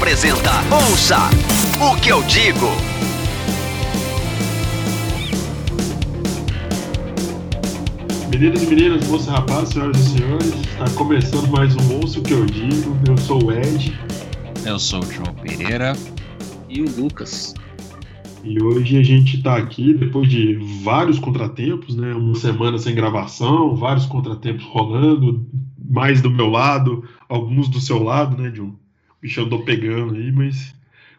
Apresenta Ouça o que eu digo. Meninos e meninas, moças e rapazes, senhoras e senhores, está começando mais um Ouça o que eu digo. Eu sou o Ed Eu sou o João Pereira. E o Lucas. e hoje a gente está aqui depois de vários contratempos, né? Uma semana sem gravação, vários contratempos rolando, mais do meu lado, alguns do seu lado, né, John? O bicho andou pegando aí, mas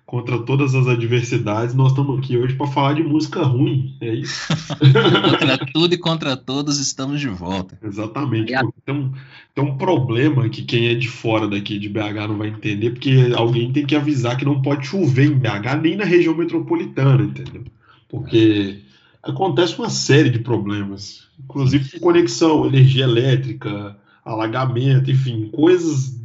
contra todas as adversidades, nós estamos aqui hoje para falar de música ruim, é isso? Contra tudo e contra todos, estamos de volta. Exatamente. É porque Tem um, tem um problema que quem é de fora daqui de BH não vai entender, porque alguém tem que avisar que não pode chover em BH nem na região metropolitana, entendeu? Porque acontece uma série de problemas, inclusive com conexão, energia elétrica, alagamento, enfim, coisas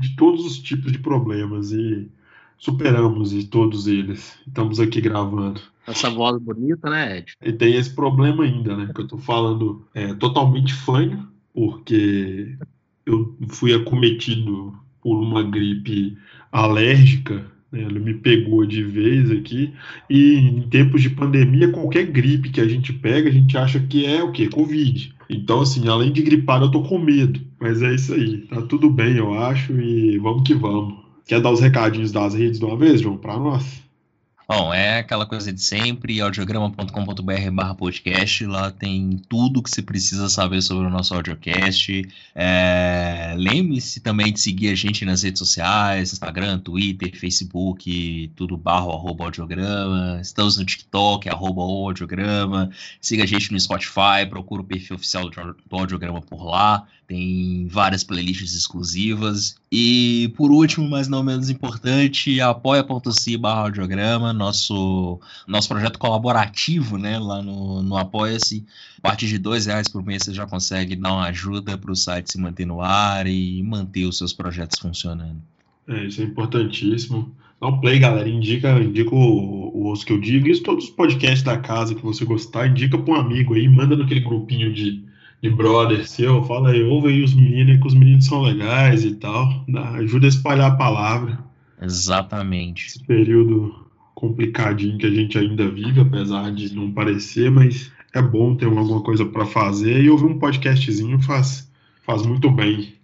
de todos os tipos de problemas e superamos todos eles. Estamos aqui gravando. Essa voz bonita, né, Ed? E tem esse problema ainda, né? Que eu tô falando é, totalmente fanho, porque eu fui acometido por uma gripe alérgica, né? Ela me pegou de vez aqui. E em tempos de pandemia, qualquer gripe que a gente pega, a gente acha que é o quê? Covid. Então, assim, além de gripar, eu tô com medo. Mas é isso aí. Tá tudo bem, eu acho, e vamos que vamos. Quer dar os recadinhos das redes de uma vez, João, pra nós? Bom, é aquela coisa de sempre, audiograma.com.br barra podcast, lá tem tudo que você precisa saber sobre o nosso audiocast. É, Lembre-se também de seguir a gente nas redes sociais, Instagram, Twitter, Facebook, tudo barro arroba audiograma. Estamos no TikTok, arroba audiograma. Siga a gente no Spotify, procura o perfil oficial do, audiograma por lá. Tem várias playlists exclusivas. E por último, mas não menos importante, apoia.se barra audiograma, nosso, nosso projeto colaborativo, né? Lá no, no Apoia-se. A partir de dois reais por mês você já consegue dar uma ajuda para o site se manter no ar e manter os seus projetos funcionando. É, isso é importantíssimo. Dá um play, galera. Indica, indica o, o osso que eu digo. Isso todos os podcasts da casa que você gostar, indica para um amigo aí, manda naquele grupinho de, de brother seu, fala aí, ouve aí os meninos, que os meninos são legais e tal. Dá- ajuda a espalhar a palavra. Exatamente. Esse período complicadinho que a gente ainda vive, apesar de não parecer, mas é bom ter alguma coisa para fazer. E ouvir um podcastzinho faz, faz muito bem.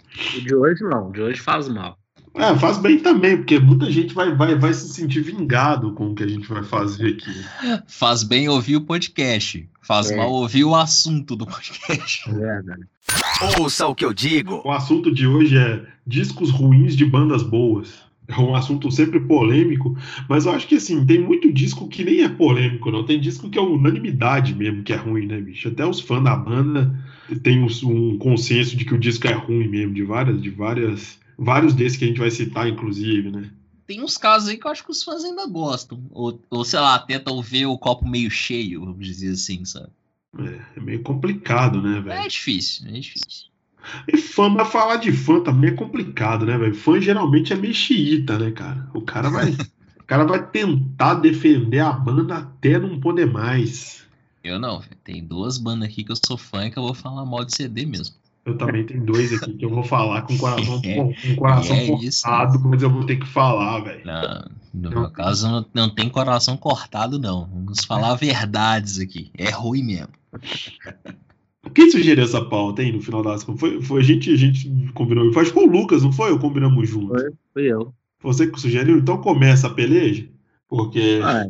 De hoje não, de hoje faz mal. É, faz bem também, porque muita gente vai, vai, vai se sentir vingado com o que a gente vai fazer aqui. Faz bem ouvir o podcast, faz É. mal ouvir o assunto do podcast. É verdade. Ouça o que eu digo. O assunto de hoje é discos ruins de bandas boas. É um assunto sempre polêmico, mas eu acho que assim, tem muito disco que nem é polêmico, não. Tem disco que é unanimidade mesmo que é ruim, né, bicho? Até os fãs da banda têm um, um consenso de que o disco é ruim mesmo, de várias, de várias, vários desses que a gente vai citar, inclusive, né? Tem uns casos aí que eu acho que os fãs ainda gostam. Ou, ou sei lá, tentam ver o copo meio cheio, vamos dizer assim, sabe? É, é meio complicado, né, velho? É difícil, é difícil. E fã, mas falar de fã também é complicado, né, velho? Fã geralmente é meio xiita, né, cara? O cara vai, o cara vai tentar defender a banda até não poder mais. Eu não, velho. Tem duas bandas aqui que eu sou fã e que eu vou falar mal de CD mesmo. Eu também tenho dois aqui que eu vou falar com o coração, É, com o coração é isso. cortado, mas eu vou ter que falar, velho. Na- no Não. meu caso, não, não tem coração cortado, não. Vamos falar verdades aqui. É ruim mesmo. Quem sugeriu essa pauta, hein, no final das contas? Foi, foi a gente, a gente combinou. Acho que foi o Lucas, não foi? Ou combinamos junto? Foi, fui eu. Você que sugeriu? Então começa a peleja? Porque. Ah,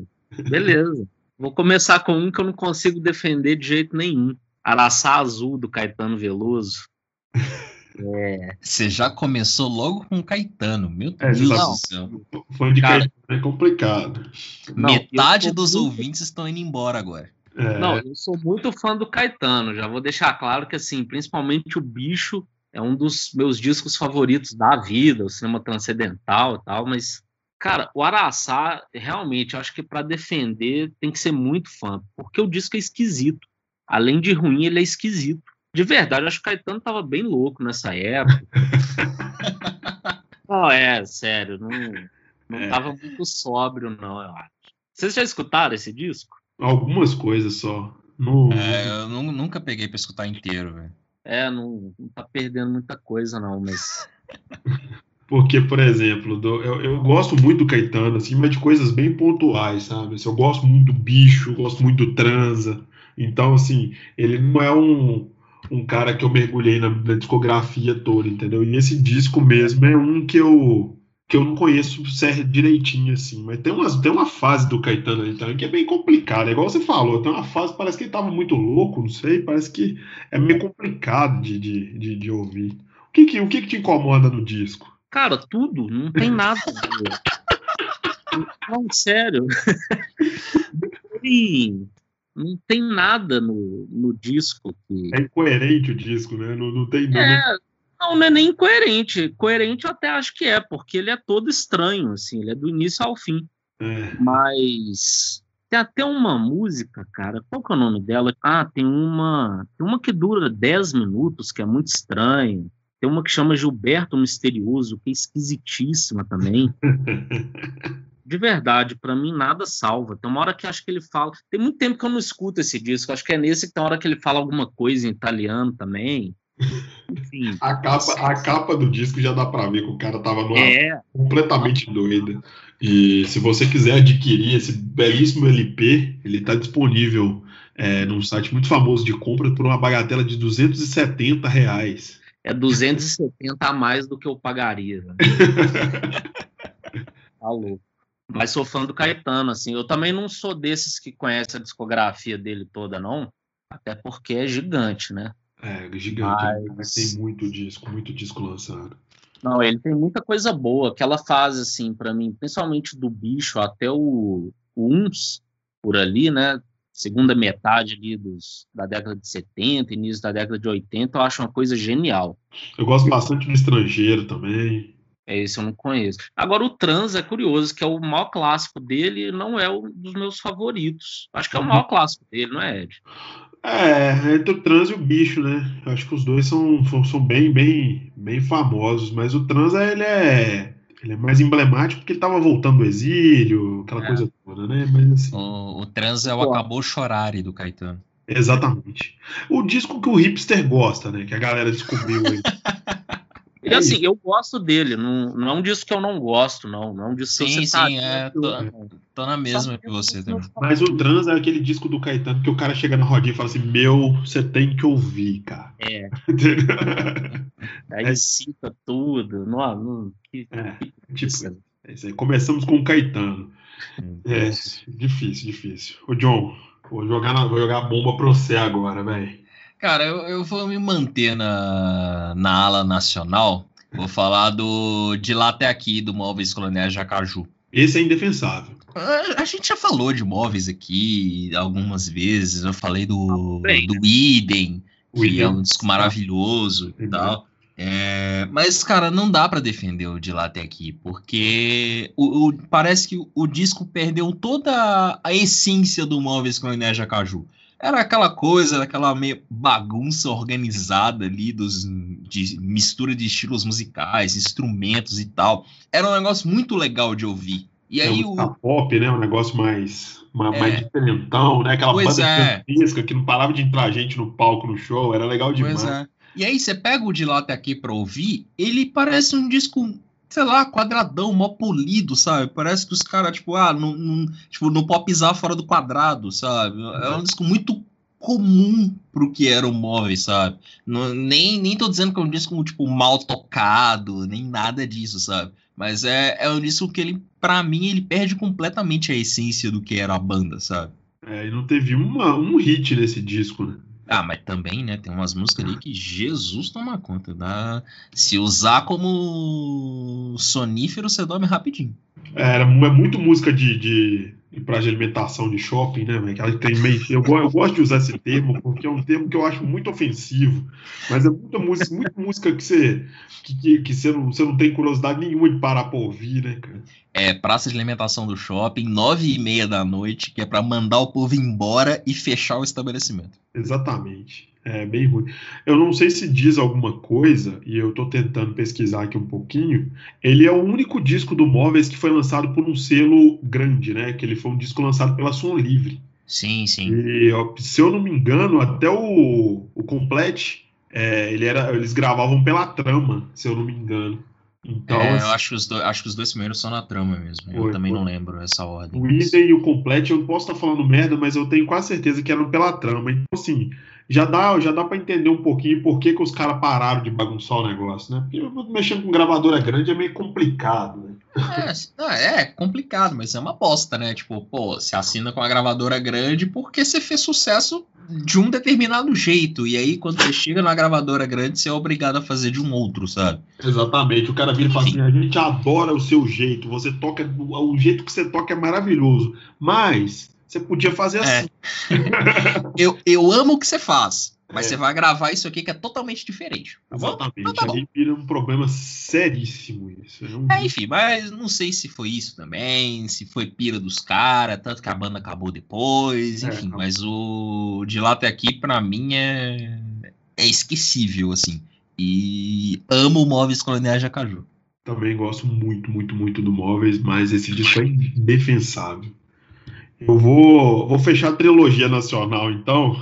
beleza. Vou começar com um que eu não consigo defender de jeito nenhum. Araçá Azul, do Caetano Veloso. É, Você já começou logo com o Caetano. Meu É, Deus não. do céu. fã de Cara- Caetano é complicado. Não, Metade dos muito- ouvintes estão indo embora agora. É, Não, eu sou muito fã do Caetano. Já vou deixar claro que, assim, principalmente o Bicho é um dos meus discos favoritos da vida, o cinema transcendental e tal, mas, cara, o Araçá, realmente, eu acho que para defender tem que ser muito fã, porque o disco é esquisito. Além de ruim, ele é esquisito. De verdade, eu acho que o Caetano tava bem louco nessa época. não, é, sério, não, não É. tava muito sóbrio, não, eu acho. Vocês já escutaram esse disco? Algumas coisas só. No, É, eu nu- nunca peguei pra escutar inteiro, velho. É, não, não tá perdendo muita coisa, não, mas. Porque, por exemplo, do, eu, eu, gosto muito do Caetano, assim, mas de coisas bem pontuais, sabe? Assim, eu gosto muito do bicho, eu gosto muito do transa. Então, assim, ele não é um, um cara que eu mergulhei na, na, discografia toda, entendeu? E esse disco mesmo é um que eu que eu não conheço direitinho, assim, mas tem, umas, tem uma fase do Caetano ali também que é bem complicada, é igual você falou, tem uma fase, parece que ele tava muito louco, não sei, parece que é meio complicado de, de, de, de ouvir. O que que, o que que te incomoda no disco? Cara, tudo, não tem nada. não, sério. não tem nada no, no disco que. É incoerente o disco, né? Não, não tem. É, não, não é nem incoerente. Coerente eu até acho que é, porque ele é todo estranho, assim, ele é do início ao fim. É. Mas tem até uma música, cara. Qual que é o nome dela? Ah, tem uma. Tem uma que dura 10 minutos, que é muito estranho. Tem uma que chama Gilberto Misterioso, que é esquisitíssima também. de verdade, para mim nada salva. Tem uma hora que acho que ele fala. Tem muito tempo que eu não escuto esse disco. Acho que é nesse que tem uma hora que ele fala alguma coisa em italiano também. Enfim. a, capa, a capa do disco já dá para ver que o cara tava numa é. completamente doida. E se você quiser adquirir esse belíssimo LP, ele está disponível é, num site muito famoso de compra por uma bagatela de 270 reais. É 270 a mais do que eu pagaria. Né? tá louco. Mas sou fã do Caetano, assim. Eu também não sou desses que conhece a discografia dele toda, não. Até porque é gigante, né? É, gigante. Mas... Tem muito disco, muito disco lançado. Não, ele tem muita coisa boa. Aquela fase, assim, para mim, principalmente do bicho até o, o Uns, por ali, né? Segunda metade ali dos, da década de 70, início da década de 80, eu acho uma coisa genial. Eu gosto bastante do estrangeiro também. É, esse eu não conheço. Agora, o Trans é curioso, que é o maior clássico dele, não é um dos meus favoritos. Acho que é o maior clássico dele, não é, Ed? É, entre o Trans e o Bicho, né? Acho que os dois são, são bem, bem, bem famosos, mas o Trans ele é, ele é mais emblemático porque ele tava voltando do exílio, aquela é. coisa toda, né? Mas, assim, o, o Trans é o Acabou Chorare do Caetano. Exatamente. O disco que o hipster gosta, né? Que a galera descobriu aí. E é assim, eu gosto dele, não, não é um disco que eu não gosto, não. Não é um disco sim, que você tá sim, tá é, tô, tô, na mesma que você também. Mas o Trans é aquele disco do Caetano que o cara chega na rodinha e fala assim: Meu, você tem que ouvir, cara. É. aí é. cita tudo. Não, não, que, é, que tipo, é isso aí. Começamos com o Caetano. Hum, é, difícil, difícil. Ô, John, vou jogar, na, vou jogar a bomba pra você agora, velho. Cara, eu, eu vou me manter na, na ala nacional. Vou falar do de lá até aqui, do Móveis Coloniais Jacaju. Esse é indefensável. A, a, gente já falou de móveis aqui algumas vezes. Eu falei do, ah, do Idem, que Idem. é um disco maravilhoso e tal. É, mas, cara, não dá para defender o de lá até aqui, porque o, o, parece que o, o, disco perdeu toda a essência do Móveis Coloniais Jacaju. Era aquela coisa, aquela meio bagunça organizada ali dos, de mistura de estilos musicais, instrumentos e tal. Era um negócio muito legal de ouvir. E é aí o pop, né? Um negócio mais mais, é. mais diferentão, né? Aquela pois banda é. que não parava de entrar gente no palco no show, era legal demais. Pois é. E aí você pega o de lá até aqui para ouvir, ele parece um disco sei lá, quadradão, mó polido, sabe? Parece que os caras, tipo, ah, não, não, tipo, não pode pisar fora do quadrado, sabe? É um disco muito comum pro que era o móvel, sabe? Não, nem, nem tô dizendo que é um disco, tipo, mal tocado, nem nada disso, sabe? Mas é, é um disco que ele, para mim, ele perde completamente a essência do que era a banda, sabe? É, e não teve uma, um hit nesse disco, né? Ah, mas também, né? Tem umas músicas ali que Jesus toma conta. Dá... Se usar como sonífero, você dorme rapidinho. É, era, é muito música de, de, de praia de alimentação de shopping, né, velho? tem meio. Eu, eu gosto de usar esse termo, porque é um termo que eu acho muito ofensivo. Mas é muita música, muita música que você, que, que, você, não, você não tem curiosidade nenhuma de parar pra ouvir, né, cara? É, praça de alimentação do shopping, nove e meia da noite, que é para mandar o povo embora e fechar o estabelecimento. Exatamente. É bem ruim. Eu não sei se diz alguma coisa, e eu estou tentando pesquisar aqui um pouquinho. Ele é o único disco do Móveis que foi lançado por um selo grande, né? Que ele foi um disco lançado pela Som Livre. Sim, sim. E, se eu não me engano, até o, o Complete, é, ele era, eles gravavam pela trama, se eu não me engano. Então, É, assim, eu acho que, os dois, acho que os dois primeiros são na trama mesmo. Eu Foi, também foi. não lembro essa ordem. o Idem e o Complete, eu posso estar falando merda, mas eu tenho quase certeza que eram pela trama. Então, assim, já dá, já dá para entender um pouquinho por que, que os caras pararam de bagunçar o negócio, né? Porque mexendo com gravadora grande é meio complicado, né? É, é complicado, mas é uma bosta, né? Tipo, pô, você assina com a gravadora grande porque você fez sucesso de um determinado jeito. E aí, quando você chega na gravadora grande, você é obrigado a fazer de um outro, sabe? Exatamente. O cara vira e fala assim: a gente adora o seu jeito, você toca, o jeito que você toca é maravilhoso, mas você podia fazer É. assim. Eu, eu amo o que você faz, mas É. você vai gravar isso aqui que é totalmente diferente. Tá? Exatamente. Então tá. Aí vira um problema seríssimo isso. É um- É, enfim, mas não sei se foi isso também, se foi pira dos caras, tanto que a banda acabou depois, É, enfim, não. mas o de lá até aqui, pra mim, é, é esquecível, assim. E amo móveis coloniais de Acaju. Também gosto muito, muito, muito do Móveis, mas esse disco é indefensável. Eu vou, vou fechar a trilogia nacional, então,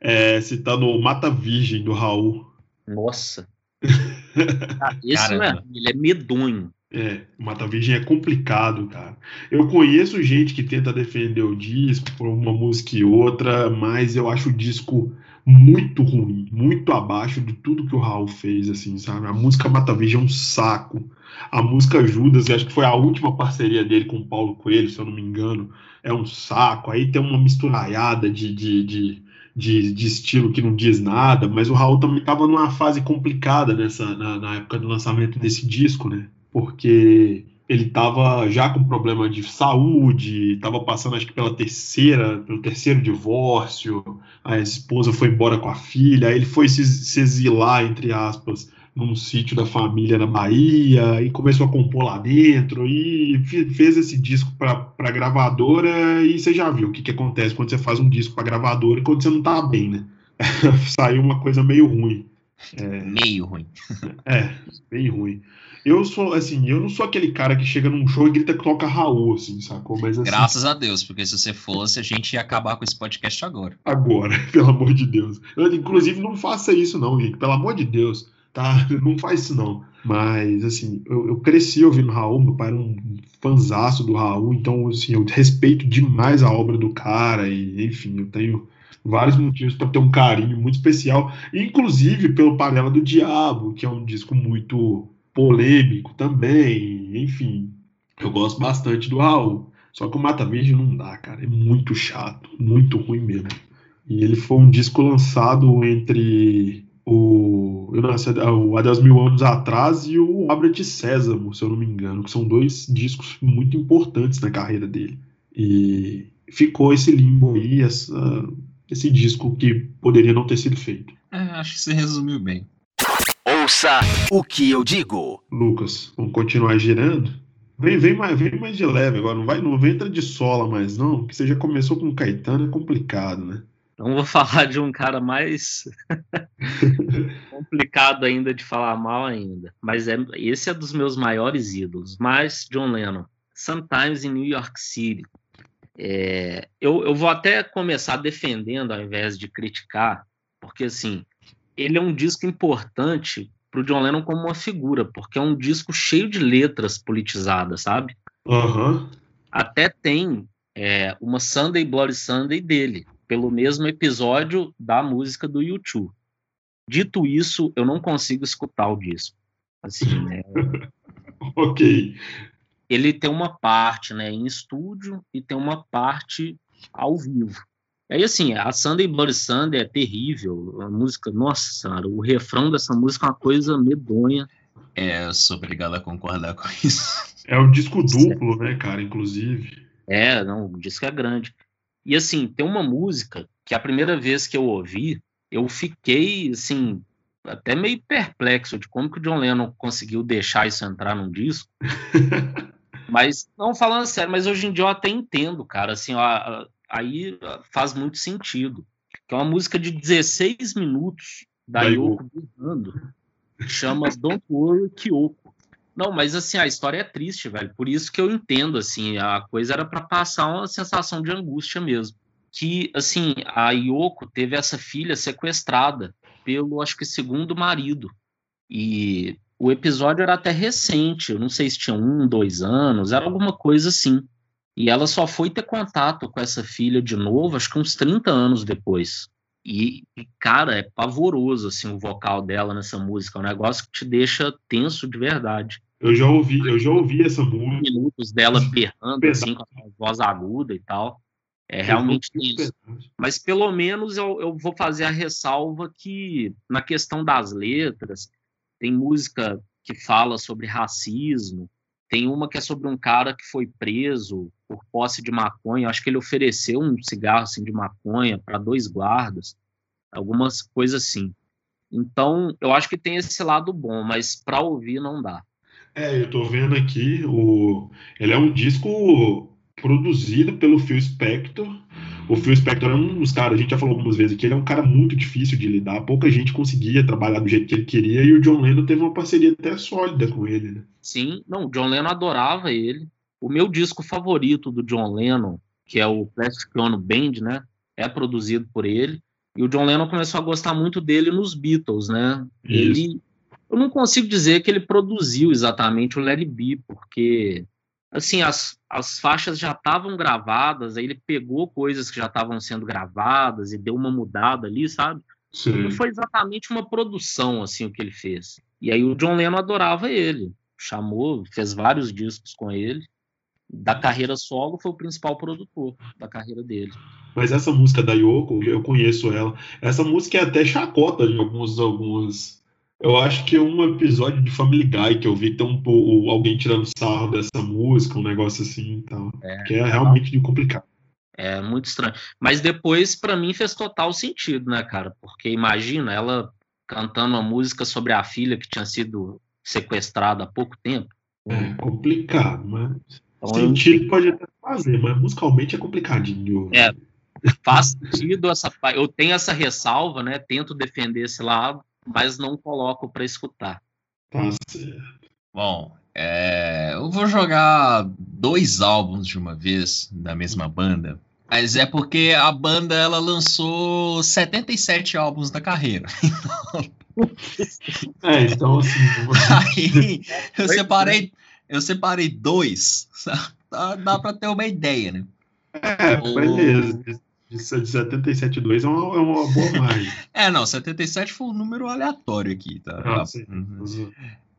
é, citando o Mata Virgem, do Raul. Nossa. Cara, esse é, ele é medonho. É, o Mata Virgem é complicado, cara. Eu conheço gente que tenta defender o disco por uma música e outra, mas eu acho o disco muito ruim, muito abaixo de tudo que o Raul fez, assim, sabe? A música Mata Virgem é um saco. A música Judas, eu acho que foi a última parceria dele com o Paulo Coelho, se eu não me engano, é um saco. Aí tem uma misturaiada de, de, de, de, de estilo que não diz nada, mas o Raul também estava numa fase complicada nessa, na, na época do lançamento desse disco, né? Porque ele estava já com problema de saúde, estava passando acho que pela terceira, pelo terceiro divórcio, a esposa foi embora com a filha, aí ele foi se, se exilar, entre aspas, num sítio da família na Bahia, e começou a compor lá dentro, e fe- fez esse disco para gravadora, e você já viu o que, que acontece quando você faz um disco para gravadora e quando você não tá bem, né? Saiu uma coisa meio ruim. Meio ruim. É, bem ruim. Eu sou, assim, eu não sou aquele cara que chega num show e grita que toca Raul, assim, sacou? Mas assim, Graças a Deus, porque se você fosse, a gente ia acabar com esse podcast agora. agora, pelo amor de Deus. Eu, inclusive, não faça isso, não, gente. Pelo amor de Deus, tá? Não faz isso, não. Mas, assim, eu, eu cresci ouvindo Raul, meu pai era um fanzaço do Raul, então, assim, eu respeito demais a obra do cara, e, enfim, eu tenho vários motivos para ter um carinho muito especial, inclusive pelo Panela do Diabo, que é um disco muito polêmico também, enfim, eu gosto bastante do Raul. Só que o Mata Verde não dá, cara, é muito chato, muito ruim mesmo. E ele foi um disco lançado entre o, eu não sei, o Adeus Mil Anos Atrás e o Abra-te Sésamo, se eu não me engano, que são dois discos muito importantes na carreira dele. E ficou esse limbo aí, essa, esse disco que poderia não ter sido feito. É, acho que você resumiu bem. Ouça o que eu digo. Lucas, vamos continuar girando? Vem, vem, mais, vem mais de leve agora, não vai, não entra de sola mais não, porque você já começou com o Caetano, é complicado, né? Então vou falar de um cara mais complicado ainda de falar mal ainda. Mas é, esse é dos meus maiores ídolos. Mas John Lennon, Sometimes in New York City. É, eu, eu vou até começar defendendo ao invés de criticar, porque assim, ele é um disco importante para o John Lennon como uma figura, porque é um disco cheio de letras politizadas, sabe? Aham. Até tem é, uma Sunday Bloody Sunday dele, pelo mesmo episódio da música do YouTube. Dito isso, eu não consigo escutar o disco. Assim, né? Ok. Ele tem uma parte né, em estúdio e tem uma parte ao vivo. Aí, assim, a Sunday Bloody Sunday é terrível. A música, nossa senhora, o refrão dessa música é uma coisa medonha. É, eu sou obrigado a concordar com isso. É um disco duplo, né, cara, inclusive. É, não, o disco é grande. E assim, tem uma música que a primeira vez que eu ouvi, eu fiquei assim, até meio perplexo de como que o John Lennon conseguiu deixar isso entrar num disco. mas, não falando sério, mas hoje em dia eu até entendo, cara, assim, ó, aí faz muito sentido. Que é uma música de 16 minutos da Yoko berrando, chama Don't Worry Kyoko. Não, mas assim, a história é triste, velho. Por isso que eu entendo, assim, a coisa era para passar uma sensação de angústia mesmo. Que, assim, a Yoko teve essa filha sequestrada pelo, acho que, segundo marido. E o episódio era até recente, eu não sei se tinha um, dois anos, era alguma coisa assim. E ela só foi ter contato com essa filha de novo, acho que uns 30 anos depois. E, cara, é pavoroso assim o vocal dela nessa música, é um negócio que te deixa tenso de verdade. Eu já ouvi, eu já ouvi essa música. Minutos dela berrando assim com a voz aguda e tal. É realmente isso. Mas pelo menos eu, eu vou fazer a ressalva que na questão das letras, tem música que fala sobre racismo, tem uma que é sobre um cara que foi preso por posse de maconha. Acho que ele ofereceu um cigarro assim, de maconha para dois guardas, algumas coisas assim. Então, eu acho que tem esse lado bom, mas para ouvir não dá. É, eu tô vendo aqui, o... ele é um disco produzido pelo Phil Spector. O Phil Spector é um dos caras, a gente já falou algumas vezes que ele é um cara muito difícil de lidar, pouca gente conseguia trabalhar do jeito que ele queria, e o John Lennon teve uma parceria até sólida com ele, né? Sim, não, o John Lennon adorava ele. O meu disco favorito do John Lennon, que é o Plastic Ono Band, né, é produzido por ele, e o John Lennon começou a gostar muito dele nos Beatles, né? Isso. Ele, eu não consigo dizer que ele produziu exatamente o It Be, porque assim, as, as faixas já estavam gravadas, aí ele pegou coisas que já estavam sendo gravadas e deu uma mudada ali, sabe? Sim. Não foi exatamente uma produção, assim, o que ele fez. E aí o John Lennon adorava ele, chamou, fez vários discos com ele. Da carreira solo, foi o principal produtor da carreira dele. Mas essa música da Yoko, eu conheço ela. Essa música é até chacota de alguns, alguns eu acho que um episódio de Family Guy que eu vi tem um, alguém tirando sarro dessa música, um negócio assim então, é, que é realmente de complicado. É muito estranho. Mas depois, para mim, fez total sentido, né, cara? Porque imagina ela cantando uma música sobre a filha que tinha sido sequestrada há pouco tempo. É complicado, mas então, sentido eu... pode até fazer, mas musicalmente é complicadinho. É, faz sentido essa. Eu tenho essa ressalva, né? Tento defender esse lado, mas não coloco para escutar. Tá certo. Bom, é, eu vou jogar dois álbuns de uma vez da mesma banda, mas é porque a banda ela lançou 77 álbuns da carreira. é, então assim. Aí, eu separei, eu separei dois, dá, dá para ter uma ideia, né? É, beleza de 77,2 é uma, é uma boa margem. é, não, 77 foi um número aleatório aqui, tá? Ah, sim. Uhum.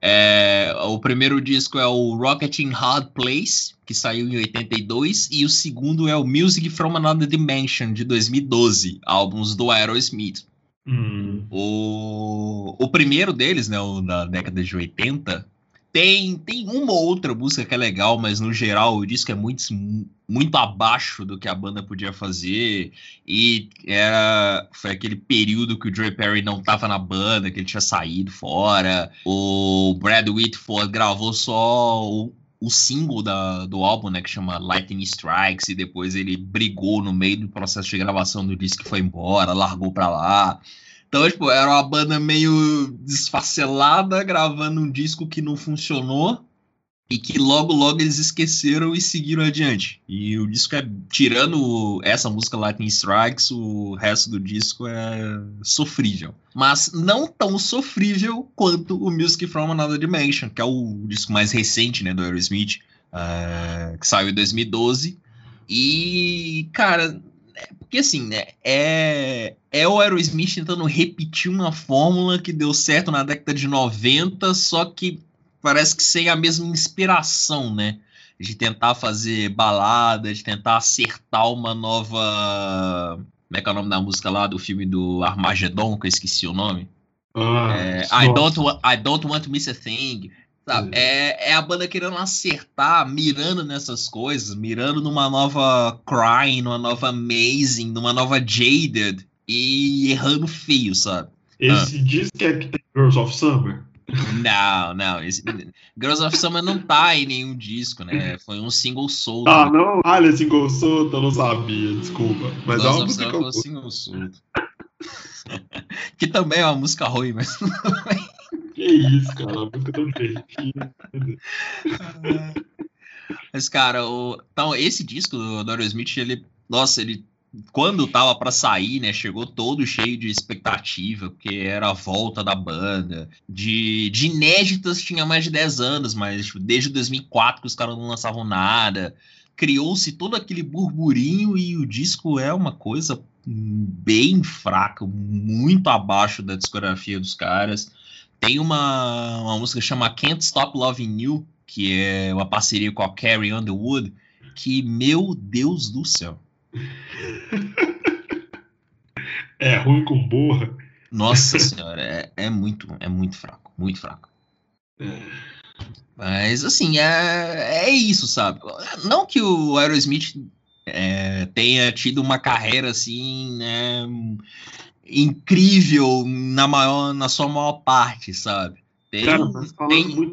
É, o primeiro disco é o Rocket in Hard Place, que saiu em 82, e o segundo é o Music from Another Dimension, de 2012, álbuns do Aerosmith. Hum. O, o primeiro deles, né, o da década de 80, tem, tem uma ou outra música que é legal, mas no geral o disco é muito, muito abaixo do que a banda podia fazer. E era, foi aquele período que o Joey Perry não tava na banda, que ele tinha saído fora. O Brad Whitford gravou só o, o single da, do álbum, né, que chama Lightning Strikes, e depois ele brigou no meio do processo de gravação do disco que foi embora, largou pra lá. Então, tipo, era uma banda meio desfacelada, gravando um disco que não funcionou e que logo, logo eles esqueceram e seguiram adiante. E o disco é, tirando essa música Lightning Strikes, o resto do disco é sofrível. Mas não tão sofrível quanto o Music from Another Dimension, que é o disco mais recente, né, do Aerosmith, uh, que saiu em 2012. E, cara, porque assim, né? É, é o Aerosmith tentando repetir uma fórmula que deu certo na década de 90, só que parece que sem a mesma inspiração, né? De tentar fazer balada, de tentar acertar uma nova. Como é que é o nome da música lá do filme do Armageddon, que eu esqueci o nome? Ah, é, I, don't, I don't want to miss a thing. Sabe? É, é a banda querendo acertar, mirando nessas coisas, mirando numa nova Crying, numa nova Amazing, numa nova Jaded e errando feio, sabe? Esse ah. disco é que tem Girls of Summer? Não, não. Esse, Girls of Summer não tá em nenhum disco, né? Foi um single solto. Ah, não? Ah, ele é single solto? Eu não sabia, desculpa. Mas Girls é uma of Summer foi um single solto. que também é uma música ruim, mas. Que isso, cara, a música é tão divertida. Mas, cara, o... então, esse disco do Aerosmith, ele. Nossa, ele quando tava para sair, né, chegou todo cheio de expectativa, porque era a volta da banda. De, de inéditas tinha mais de 10 anos, mas tipo, desde 2004 que os caras não lançavam nada. Criou-se todo aquele burburinho e o disco é uma coisa bem fraca, muito abaixo da discografia dos caras. Tem uma, uma música que chama Can't Stop Loving You, que é uma parceria com a Carrie Underwood, que, meu Deus do céu. É ruim com borra. Nossa senhora, é, é muito, é muito fraco, muito fraco. É. Mas assim, é, é isso, sabe? Não que o Aerosmith é, tenha tido uma carreira assim, né, incrível na maior, na sua maior parte, sabe? Tem, Cara, tem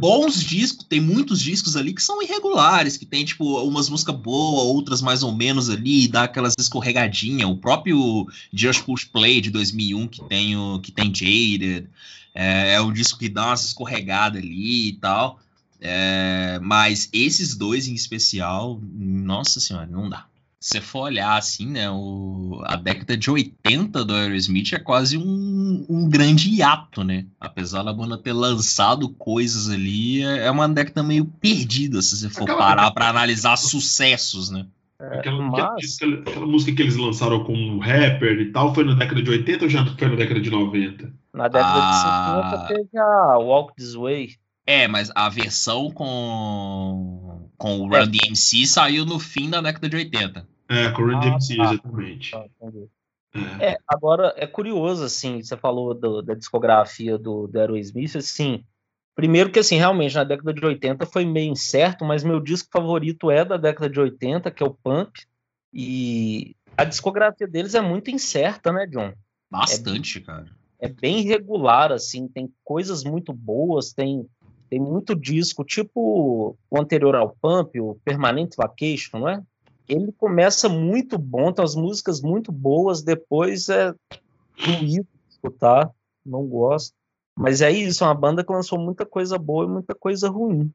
bons discos, tem muitos discos ali que são irregulares, que tem, tipo, umas músicas boas, outras mais ou menos ali, dá aquelas escorregadinhas. O próprio Just Push Play de 2001, que tem, o, que tem Jaded, é, é um disco que dá umas escorregadas ali e tal. É, mas esses dois em especial, nossa senhora, não dá se você for olhar assim, né, o, a década de 80 do Aerosmith é quase um, um grande hiato, né? Apesar da banda ter lançado coisas ali, é, é uma década meio perdida se você for parar para analisar sucessos, né? É, aquela, mas... aquela, aquela, música que eles lançaram como rapper e tal, foi na década de 80 ou já foi na década de 90? Na década ah... de 50 teve a Walk This Way. É, mas a versão com, com o Run é. DMC saiu no fim da década de 80. É, com o Run DMC, ah, tá. exatamente. Tá, é. é. agora é curioso, assim, você falou do, da discografia do, do Aerosmith, assim, primeiro que, assim, realmente, na década de 80 foi meio incerto, mas meu disco favorito é da década de 80, que é o Pump, e a discografia deles é muito incerta, né, John? Bastante, é, cara. É bem irregular, assim, tem coisas muito boas, tem tem muito disco, tipo o anterior ao Pump, o Permanent Vacation, não é? Ele começa muito bom, tem as músicas muito boas, depois é ruim escutar, não gosto. Mas é isso, é uma banda que lançou muita coisa boa e muita coisa ruim.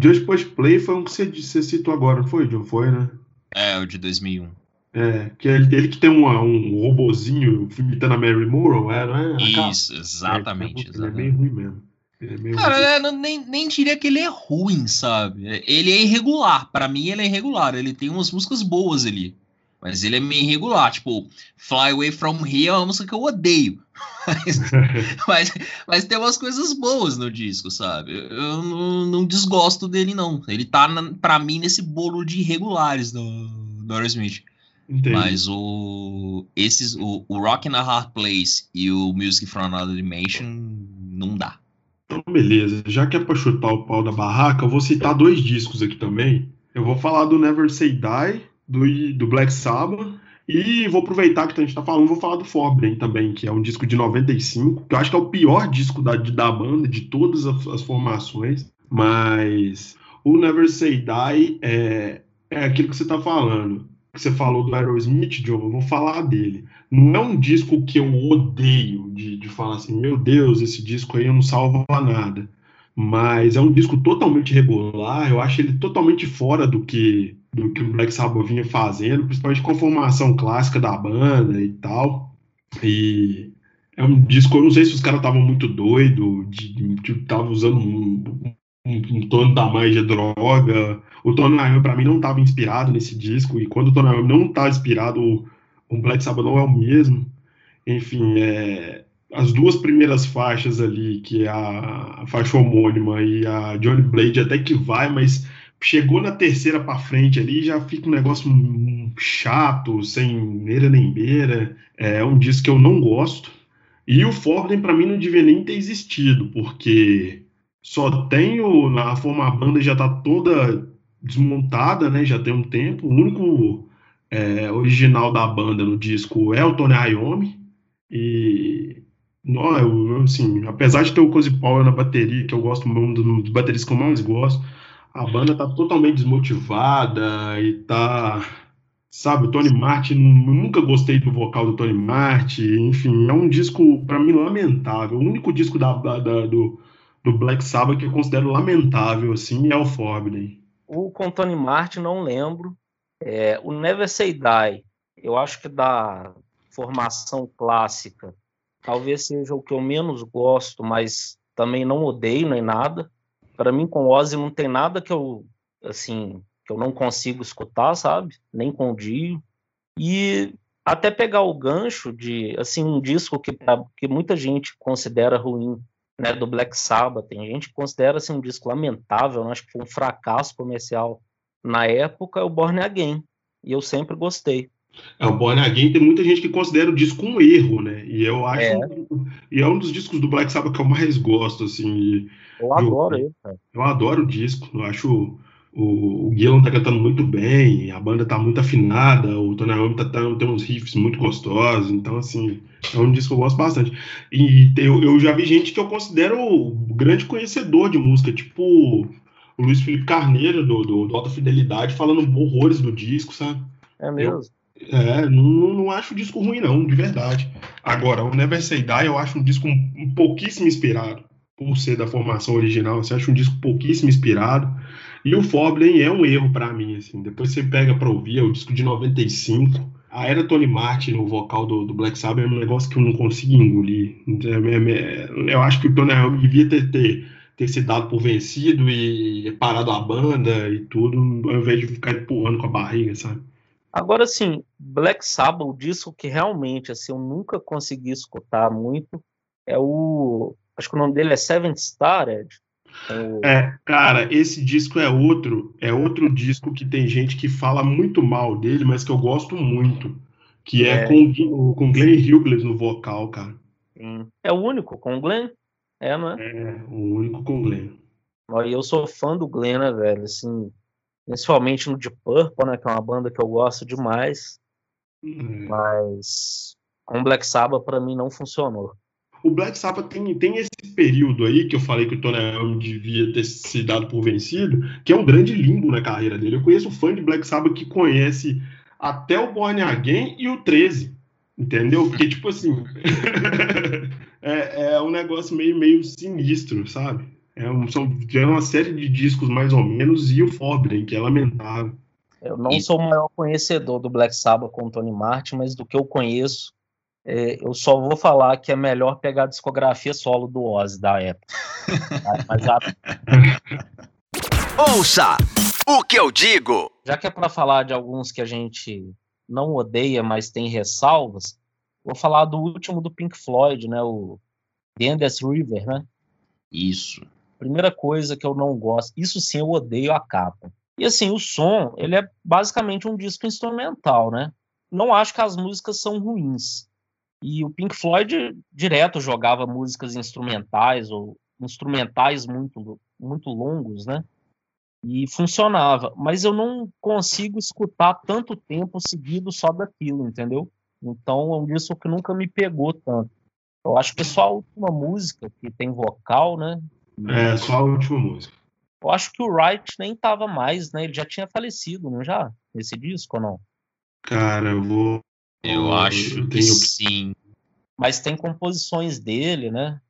Just Push Play foi um que você, você citou agora, não foi, John? Foi, né? É, o de 2001. É, que é ele, ele que tem um, um robozinho imitando a Mary Morrow, é, não é? Isso, exatamente. É, exatamente. é bem ruim mesmo. É Cara, é, nem, nem diria que ele é ruim, sabe? Ele é irregular. para mim, ele é irregular. Ele tem umas músicas boas ali. Mas ele é meio irregular. Tipo, Fly Away From Here é uma música que eu odeio. Mas, mas, mas, tem umas coisas boas no disco, sabe? Eu não, não desgosto dele, não. Ele tá, na, pra mim, nesse bolo de irregulares do, do Aerosmith. Entendi. Mas o, esses, o, o Rock in a Hard Place e o Music from Another Dimension não dá. Então, beleza. Já que é para chutar o pau da barraca, eu vou citar dois discos aqui também. Eu vou falar do Never Say Die, do, do Black Sabbath, e vou aproveitar que a gente está falando, vou falar do Forbren também, que é um disco de 95, que eu acho que é o pior disco da, da banda, de todas as, as formações, mas o Never Say Die é, é aquilo que você está falando que você falou do Aerosmith, John, eu vou falar dele. Não um disco que eu odeio, de, de falar assim, meu Deus, esse disco aí não salva nada. Mas é um disco totalmente regular, eu acho ele totalmente fora do que, do que o Black Sabbath vinha fazendo, principalmente com a formação clássica da banda e tal. E é um disco, eu não sei se os caras estavam muito doidos, estavam usando um, um, um da mais de droga. O Tony Iommi, para mim, não estava inspirado nesse disco, e quando o Tony Iommi não está inspirado, o Black Sabbath não é o mesmo. Enfim, é, as duas primeiras faixas ali, que é a, a faixa homônima e a Johnny Blade, até que vai, mas chegou na terceira para frente ali, já fica um negócio chato, sem neira nem beira. É um disco que eu não gosto. E o Forden, para mim, não devia nem ter existido, porque só tem o, na forma a banda já tá toda desmontada, né? Já tem um tempo. O único é, original da banda no disco é o Tony e não, eu, assim, apesar de ter o Cozy Power na bateria, que eu gosto muito dos bateristas que eu mais gosto, a banda tá totalmente desmotivada e tá sabe, o Tony Martin, nunca gostei do vocal do Tony Martin, enfim, é um disco para mim lamentável. O único disco da, da, da do, do Black Sabbath que eu considero lamentável, assim, é o Forbidden. O com Tony Martin, não lembro. É, o Never Say Die, eu acho que da formação clássica, talvez seja o que eu menos gosto, mas também não odeio nem nada. Para mim, com Ozzy não tem nada que eu, assim, que eu não consigo escutar, sabe? Nem com o Dio. E até pegar o gancho de, assim, um disco que, que muita gente considera ruim, né, do Black Sabbath. Tem gente que considera assim, um disco lamentável, né? acho que foi um fracasso comercial na época, é o Born Again. E eu sempre gostei. É, o Born Again tem muita gente que considera o disco um erro, né? E eu acho. É. E é um dos discos do Black Sabbath que eu mais gosto, assim. Eu adoro ele, cara. Eu adoro o disco. Eu acho. O, o Gillan tá cantando muito bem, a banda tá muito afinada, o Tony Iommi tá, tá, tem uns riffs muito gostosos, então, assim, é um disco que eu gosto bastante. E eu, eu já vi gente que eu considero grande conhecedor de música, tipo o Luiz Felipe Carneiro, do, do, do Alta Fidelidade, falando horrores do disco, sabe? É mesmo? Eu, é, não, não acho o disco ruim, não, de verdade. Agora, o Never Say Die eu acho um disco um, um pouquíssimo inspirado, por ser da formação original. Você acha um disco pouquíssimo inspirado. E o Foblen é um erro para mim, assim. Depois você pega para ouvir, é o disco de 95. A era Tony Martin no vocal do, do, Black Sabbath é um negócio que eu não consigo engolir. É, é, eu acho que o Tony devia ter, ter, ter se dado por vencido e parado a banda e tudo, ao invés de ficar empurrando com a barriga, sabe? Agora, assim, Black Sabbath, o disco que realmente assim, eu nunca consegui escutar muito é o. Acho que o nome dele é Seventh Star, Ed. É, cara, esse disco é outro, é outro disco que tem gente que fala muito mal dele, mas que eu gosto muito, que é, é com, com Glenn Hughes no vocal, cara. É o único com o Glenn? É, não é? É, o único com o Glenn. E eu sou fã do Glenn, né, velho? Assim, principalmente no Deep Purple, né, que é uma banda que eu gosto demais. Hum. Mas com Black Sabbath para mim não funcionou. O Black Sabbath tem, tem esse período aí que eu falei que o Tony Iommi devia ter se dado por vencido, que é um grande limbo na carreira dele. Eu conheço fã de Black Sabbath que conhece até o Born Again e o 13, entendeu? Porque, tipo assim, é, é, um negócio meio, meio sinistro, sabe? É, um, são, é uma série de discos mais ou menos e o Forbidden, que é lamentável. Eu não sou o maior conhecedor do Black Sabbath com o Tony Martin, mas do que eu conheço, é, eu só vou falar que é melhor pegar a discografia solo do Ozzy da época. mas a... Ouça o que eu digo! Já que é para falar de alguns que a gente não odeia, mas tem ressalvas, vou falar do último do Pink Floyd, né? O The Endless River, né? Isso. Primeira coisa que eu não gosto, isso sim eu odeio a capa. E assim, o som, ele é basicamente um disco instrumental, né? Não acho que as músicas são ruins. E o Pink Floyd direto jogava músicas instrumentais ou instrumentais muito muito longos, né? E funcionava, mas eu não consigo escutar tanto tempo seguido só daquilo, entendeu? Então é um disco que nunca me pegou tanto. Eu acho que é só a última música que tem vocal, né? É, só a última música. Eu acho que o Wright nem tava mais, né? Ele já tinha falecido, não já? Nesse disco ou não? Cara, eu vou. Eu acho eu tenho... que sim. Mas tem composições dele, né?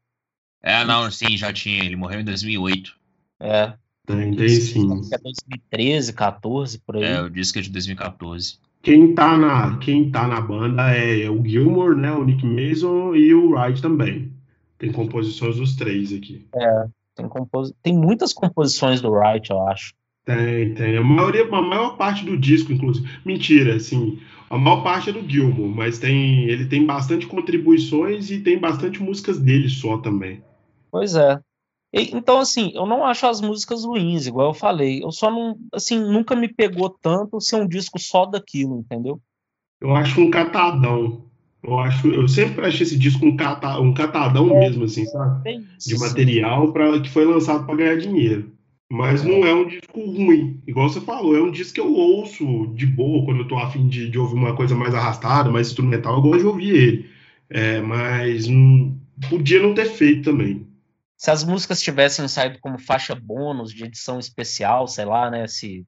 É, não, sim, já tinha. Ele morreu em 2008. É. Tem, tem sim. É 2013, 14, por aí. É, o disco é de 2014. Quem tá na, quem tá na banda é o Gilmore, né? O Nick Mason e o Wright também. Tem composições dos três aqui. É, tem, compos... tem muitas composições do Wright, eu acho. Tem, tem. A, maioria, a maior parte do disco, inclusive. Mentira, assim. A maior parte é do Gilmore, mas tem, ele tem bastante contribuições e tem bastante músicas dele só também. Pois é. Então, assim, eu não acho as músicas ruins, igual eu falei. Eu só não, assim, nunca me pegou tanto ser um disco só daquilo, entendeu? Eu acho um catadão. Eu acho, eu sempre achei esse disco um, cata, um catadão é, mesmo, assim, sabe? Isso, de material para que foi lançado para ganhar dinheiro. Mas não é um disco ruim, igual você falou, é um disco que eu ouço de boa quando eu tô afim de, de ouvir uma coisa mais arrastada, mais instrumental, eu gosto de ouvir ele. É, mas hum, podia não ter feito também. Se as músicas tivessem saído como faixa bônus de edição especial, sei lá, né? Se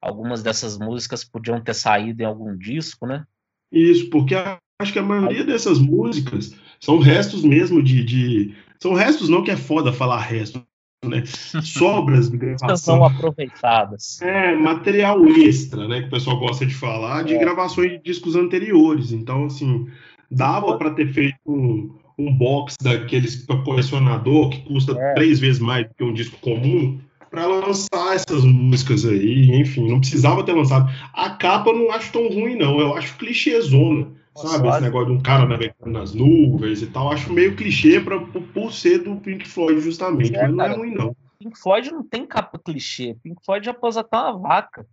algumas dessas músicas podiam ter saído em algum disco, né? Isso, porque acho que a maioria dessas músicas são restos mesmo de, de. São restos, não que é foda falar resto, né? Sobras de gravação. São aproveitadas. É, material extra, né? Que o pessoal gosta de falar, de É. gravações de discos anteriores. Então, assim, dava para ter feito um, box daqueles para colecionador que custa É. três vezes mais do que um disco comum para lançar essas músicas aí, enfim, não precisava ter lançado. A capa eu não acho tão ruim, não. Eu acho clichêzona. Nossa, Sabe, olha. esse negócio de um cara navegando nas nuvens e tal, acho meio clichê pra, por, ser do Pink Floyd, justamente, É, mas não é ruim, não. Pink Floyd não tem capa clichê. Pink Floyd já pôs até uma vaca.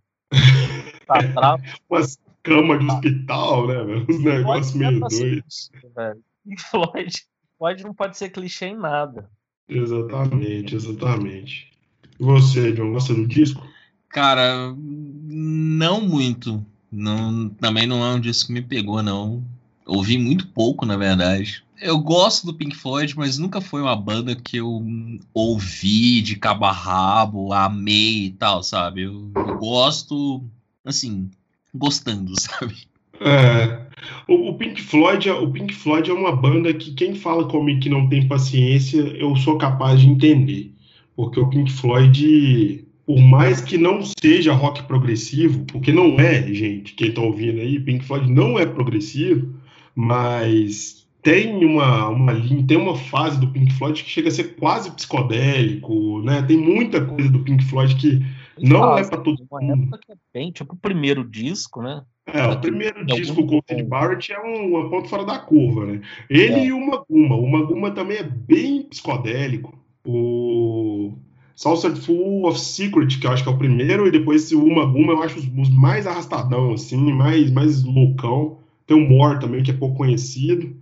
Tá atrás. Umas camas de hospital, né, velho? Uns negócios é meio doidos. velho. Pink Floyd, Floyd não pode ser clichê em nada. Exatamente, exatamente. E você, John, gosta do disco? Cara, não muito. Não, também não é um disco que me pegou, não. Ouvi muito pouco, na verdade. Eu gosto do Pink Floyd, mas nunca foi uma banda que eu ouvi de cabo a rabo, amei e tal, sabe? Eu, eu gosto, assim, gostando, sabe? É, o, o Pink Floyd, é- o Pink Floyd é uma banda que quem fala comigo que não tem paciência, eu sou capaz de entender. Porque o Pink Floyd, por mais que não seja rock progressivo, porque não é, gente, quem tá ouvindo aí, Pink Floyd não é progressivo, mas tem uma, uma linha, tem uma fase do Pink Floyd que chega a ser quase psicodélico, né? Tem muita coisa do Pink Floyd que não é pra todo Uma mundo. época que é bem, tipo o primeiro disco, né? É, o primeiro Tem disco com o. Barrett é um, uma ponta fora da curva, né? Ele É. e o Maguma. O Maguma também é bem psicodélico. O Saucer Full of Secret, que eu acho que é o primeiro, e depois o Maguma eu acho os, os mais arrastadão, assim, mais, mais loucão. Tem o More também, que é pouco conhecido.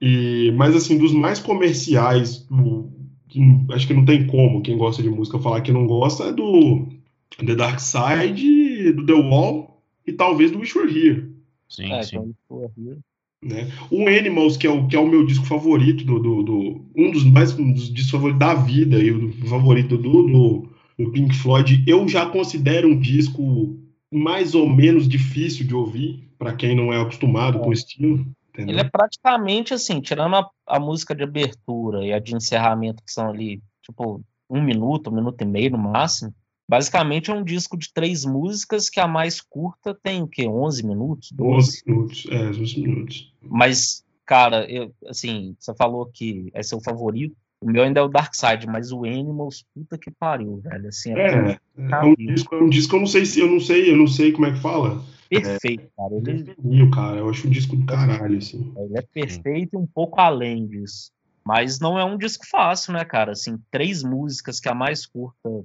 E, mas, assim, dos mais comerciais, o- acho que não tem como quem gosta de música falar que não gosta, é do The Dark Side, do The Wall e talvez do Wish Were Here. Sim, É, sim. então. Né? O Animals, que é o, que é o meu disco favorito, do, do, do- um dos mais um dos discos favoritos da vida e o favorito do, do, do Pink Floyd, eu já considero um disco mais ou menos difícil de ouvir, para quem não é acostumado com o estilo. entendeu? Ele é praticamente assim, tirando a, a música de abertura e a de encerramento, que são ali, tipo, um minuto, um minuto e meio no máximo. Basicamente é um disco de três músicas que a mais curta tem o quê? 11 minutos? 12? 11 minutos. É, 11 minutos. Mas, cara, eu, assim, você falou que é seu favorito. O meu ainda é o Dark Side, mas o Animals, puta que pariu, velho. Assim, é, É, é um disco, é um disco eu não sei se eu não sei, eu não sei como é que fala. perfeito, cara. Ele, Definir, cara. Eu acho um disco do caralho, assim. ele é perfeito e um pouco além disso. Mas não é um disco fácil, né, cara? Assim, três músicas que a mais curta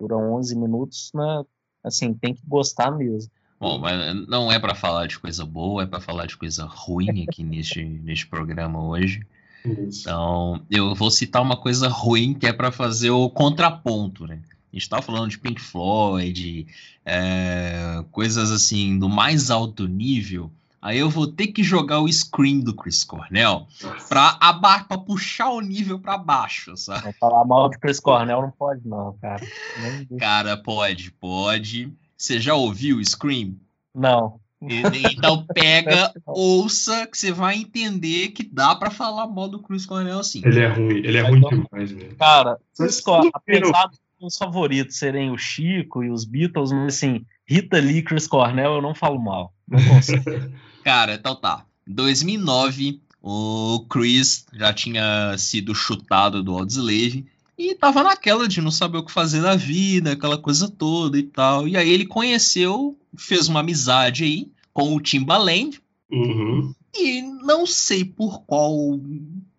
duram 11 minutos, né? Assim, tem que gostar mesmo. Bom, mas não é pra falar de coisa boa, é pra falar de coisa ruim aqui neste, neste programa hoje. Isso. Então, eu vou citar uma coisa ruim que é pra fazer o contraponto, né? A gente tá falando de Pink Floyd, é, coisas assim do mais alto nível. Aí eu vou ter que jogar o Scream do Chris Cornell pra, aba pra puxar o nível pra baixo, sabe? Não falar mal de Chris Cornell não pode, não, cara. Cara, pode, pode. Você já ouviu o Scream? Não. Então pega, ouça, que você vai entender que dá pra falar mal do Chris Cornell sim. Ele é ruim, ele é ruim demais, velho. Cara, Chris Cornell, apesar dos favoritos serem o Chico e os Beatles, mas assim, Rita Lee e Chris Cornell eu não falo mal. Não consigo. Cara, então tá. 2009, o Chris já tinha sido chutado do Audioslave e tava naquela de não saber o que fazer na vida, aquela coisa toda e tal. E aí ele conheceu, fez uma amizade aí com o Timbaland Uhum. e não sei por qual,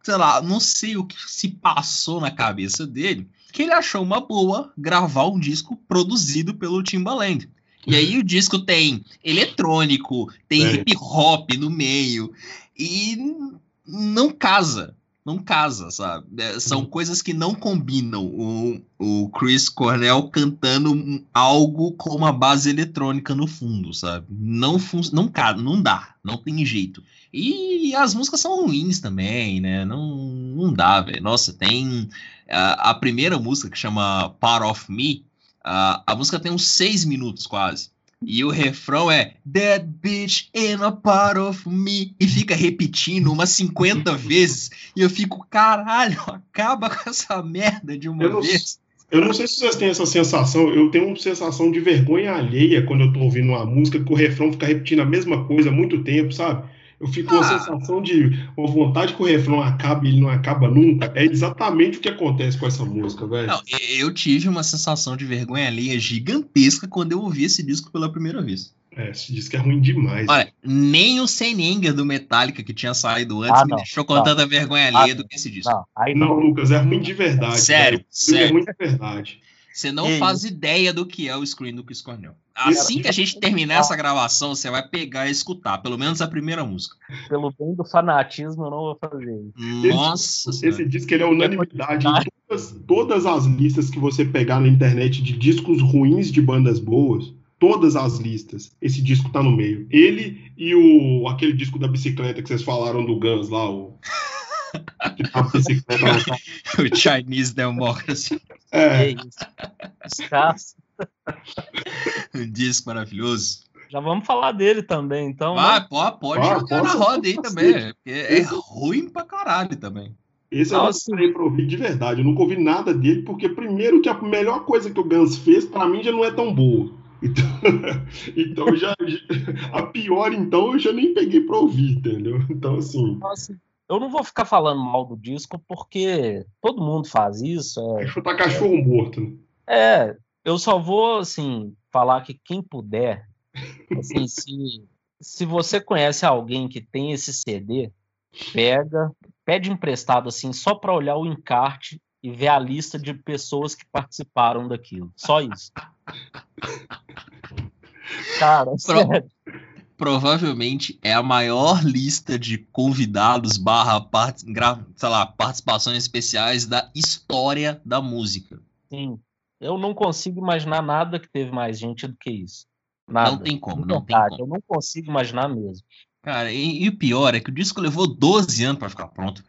sei lá, não sei o que se passou na cabeça dele, que ele achou uma boa gravar um disco produzido pelo Timbaland. E aí o disco tem eletrônico, tem É. hip hop no meio e não casa. Não casa, sabe? É, São coisas que não combinam. O, o Chris Cornell cantando algo com uma base eletrônica no fundo, sabe? Não, não, ca- não dá, não tem jeito. E as músicas são ruins também, né? Não, não dá, velho. Nossa, tem a, a primeira música que chama Part of Me. A a música tem uns seis minutos quase. E o refrão é That bitch in a part of me. E fica repetindo umas 50 vezes. E eu fico, caralho, acaba com essa merda de uma Eu não vez. Eu não sei se vocês têm essa sensação, eu tenho uma sensação de vergonha alheia quando eu tô ouvindo uma música que o refrão fica repetindo a mesma coisa há muito tempo, sabe? Eu fico com a Ah. sensação de uma vontade que o refrão acabe e ele não acaba nunca. É exatamente o que acontece com essa música, velho. Eu tive uma sensação de vergonha alheia gigantesca quando eu ouvi esse disco pela primeira vez. É, se diz que é ruim demais. Olha, nem o Senenger do Metallica que tinha saído antes Ah, me não, deixou com tanta vergonha alheia Ah, do que esse disco. Não, aí Não, não. Lucas, é ruim de verdade. Sério, velho. sério. É ruim de verdade. Você não faz ideia do que é o Screen do Chris Cornell. Assim que a gente terminar essa gravação, você vai pegar e escutar, pelo menos a primeira música. Pelo bem do fanatismo, eu não vou fazer isso. Nossa Esse Senhora. disco ele é unanimidade em todas, todas as listas que você pegar na internet de discos ruins de bandas boas. Todas as listas. Esse disco tá no meio. Ele e o aquele disco da bicicleta que vocês falaram do Guns lá, o. tá a bicicleta lá. o Chinese Democracy. É, Que isso. Escasso. Um disco maravilhoso. Já vamos falar dele também, então. né? Ah, pode, pode Ah, jogar na roda aí também. ser. Porque é Esse- ruim pra caralho também. esse eu Não, pra ouvir de verdade. Eu nunca ouvi nada dele, porque primeiro que a melhor coisa que o Guns fez, pra mim, já não é tão boa. Então, então já, a pior, então, eu já nem peguei pra ouvir, entendeu? Então, assim, Então, assim, eu não vou ficar falando mal do disco, porque todo mundo faz isso. é É, chutar cachorro morto, né? é, eu só vou, assim, falar que quem puder, assim, se, se você conhece alguém que tem esse CD, pega, pede emprestado, assim, só para olhar o encarte e ver a lista de pessoas que participaram daquilo. Só isso. Cara, sério. Provavelmente é a maior lista de convidados barra part- sei lá, participações especiais da história da música. Sim. Eu não consigo imaginar nada que teve mais gente do que isso. Nada. Não tem como, não tem como. Eu não consigo imaginar mesmo. Cara, e, e o pior é que o disco levou 12 anos pra ficar pronto.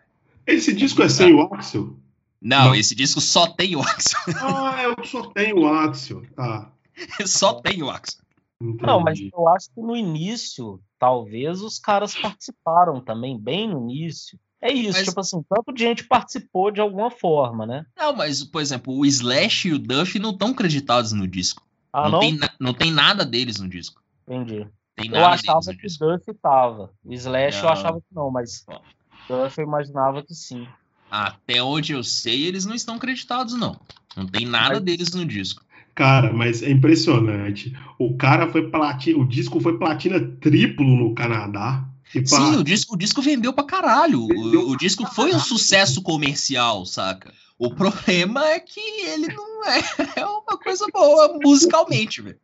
Esse disco é sem o Axel? Não, Não. esse disco só tem o Axel. Ah, eu só tenho o Axel. Tá. só tem o Axel. Entendi. Não, mas eu acho que no início, talvez os caras participaram também, bem no início. É isso, Mas- tipo assim, tanto de gente participou de alguma forma, né? Não, mas, por exemplo, o Slash e o Duff não estão creditados no disco. Ah, não, não? Tem, não tem nada deles no disco. Entendi. Tem Eu achava que o. Duff tava. O Slash eu Não. achava que não, mas Ó. Duff eu imaginava que sim. Até onde eu sei, eles não estão creditados, não. Não tem nada Mas- deles no disco. Cara, mas é impressionante. O cara foi platina, o disco foi platina triplo no Canadá. E Sim, pla- o disco, o disco vendeu pra caralho. Vendeu O, pra disco foi um caralho. sucesso comercial, saca? O problema é que ele não é, é uma coisa boa musicalmente, velho.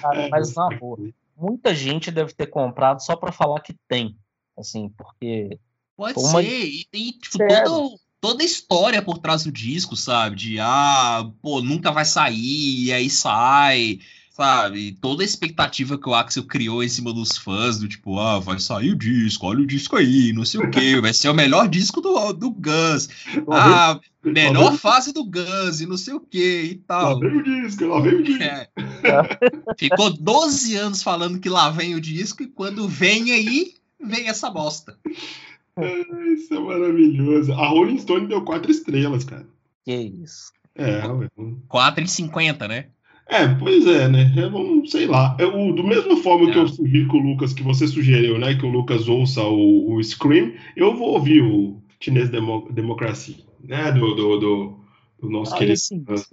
Cara, É, mas na boa, muita gente deve ter comprado só pra falar que tem. Assim, porque. Pode uma- ser. E tem, tipo, todo, toda a história por trás do disco, sabe? De, ah, pô, nunca vai sair, e aí sai, sabe? Toda a expectativa que o Axel criou em cima dos fãs, do tipo, ah, vai sair o disco, olha o disco aí, não sei o quê, vai ser o melhor disco do, do Guns. Ah, melhor fase do Guns, e não sei o quê, e Lá tal. veio o disco, lá veio o disco. É. Ficou 12 anos falando que lá vem o disco, e quando vem aí, vem essa bosta. Isso é maravilhoso. A Rolling Stone deu quatro estrelas, cara. Que isso. É, ué. 4,50, né? É, pois é, né? É, vamos, sei lá. É, o, do mesma forma que É. eu sugiro que o Lucas, que você sugeriu, né? Que o Lucas ouça o, o Scream, eu vou ouvir o Chinês Demo, Democracy, né? Do, do, do, do nosso Ah, querido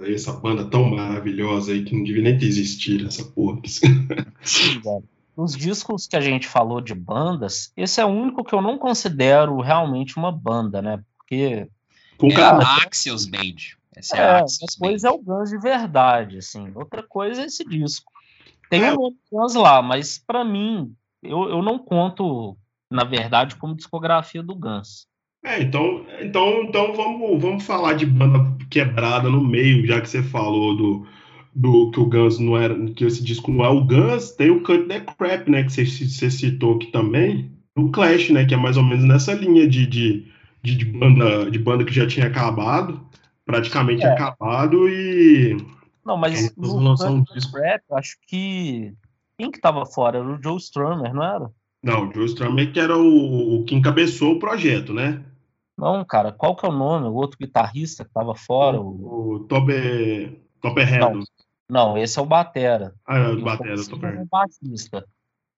aí, essa banda tão maravilhosa aí que não devia nem ter existido, essa porra. Sim, velho. Os discos que a gente falou de bandas, esse é o único que eu não considero realmente uma banda, né? Porque Com É a Axios Band. Essa é, é, a uma Axios Band. coisa é o Guns de verdade, assim. Outra coisa é esse disco. Tem É. um Guns lá, mas pra mim, eu, eu não conto, na verdade, como discografia do Guns. É, então, então, então vamos, vamos falar de banda quebrada no meio, já que você falou do, do que o Guns não era, que esse disco não é o Guns, tem o Cut the Crap, né, que você, citou aqui também, o Clash, né, que é mais ou menos nessa linha de, de, de, de banda, de banda que já tinha acabado, praticamente É. acabado e Não, mas É, no vão lançar um Guns disco. Rap, acho que quem que tava fora? Era o Joe Strummer, não era? não, o Joe Strummer que era o, o que encabeçou o projeto, né? Não, cara, qual que é o nome? O outro guitarrista que tava fora? O... O Tobe. Redo. Não, esse é o Batera. Ah, é o E Batera, Paul Tobe Simon é Redo. o.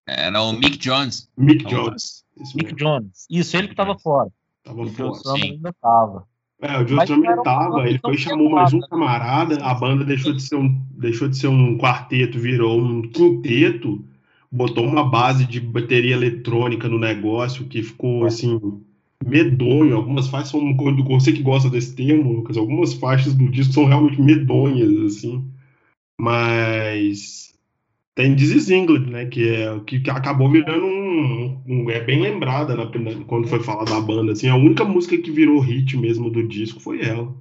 Era o Mick Jones. Mick Não, Jones. Isso Mick. Jones. Isso, ele que tava fora. Tava O fora. Sim. ainda tava. É, o Joe era um tava, ele foi e chamou mais um camarada, a banda deixou de ser um, deixou de ser um quarteto, virou um quinteto, botou uma base de bateria eletrônica no negócio que ficou assim medonho. Algumas faixas são você que gosta desse termo, Lucas, algumas faixas do disco são realmente medonhas assim. Mas tem This Is England, né, que é que, que acabou virando um, um- é bem lembrada na, quando foi falar da banda assim, a única música que virou hit mesmo do disco foi ela.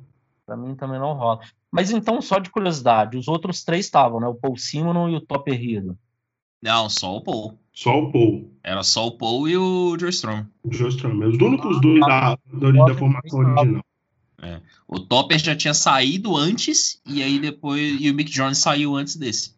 Pra mim também não rola. Mas então, só de curiosidade, os outros três estavam, né? O Paul Simon e o Topper Hill. Não, só o Paul. Só o Paul, Era só o Paul e o Joe Strummer. o Joe Strummer, os únicos dois da, da, da formação original. O Topper já tinha saído antes, e aí depois. E o Mick Jones saiu antes desse.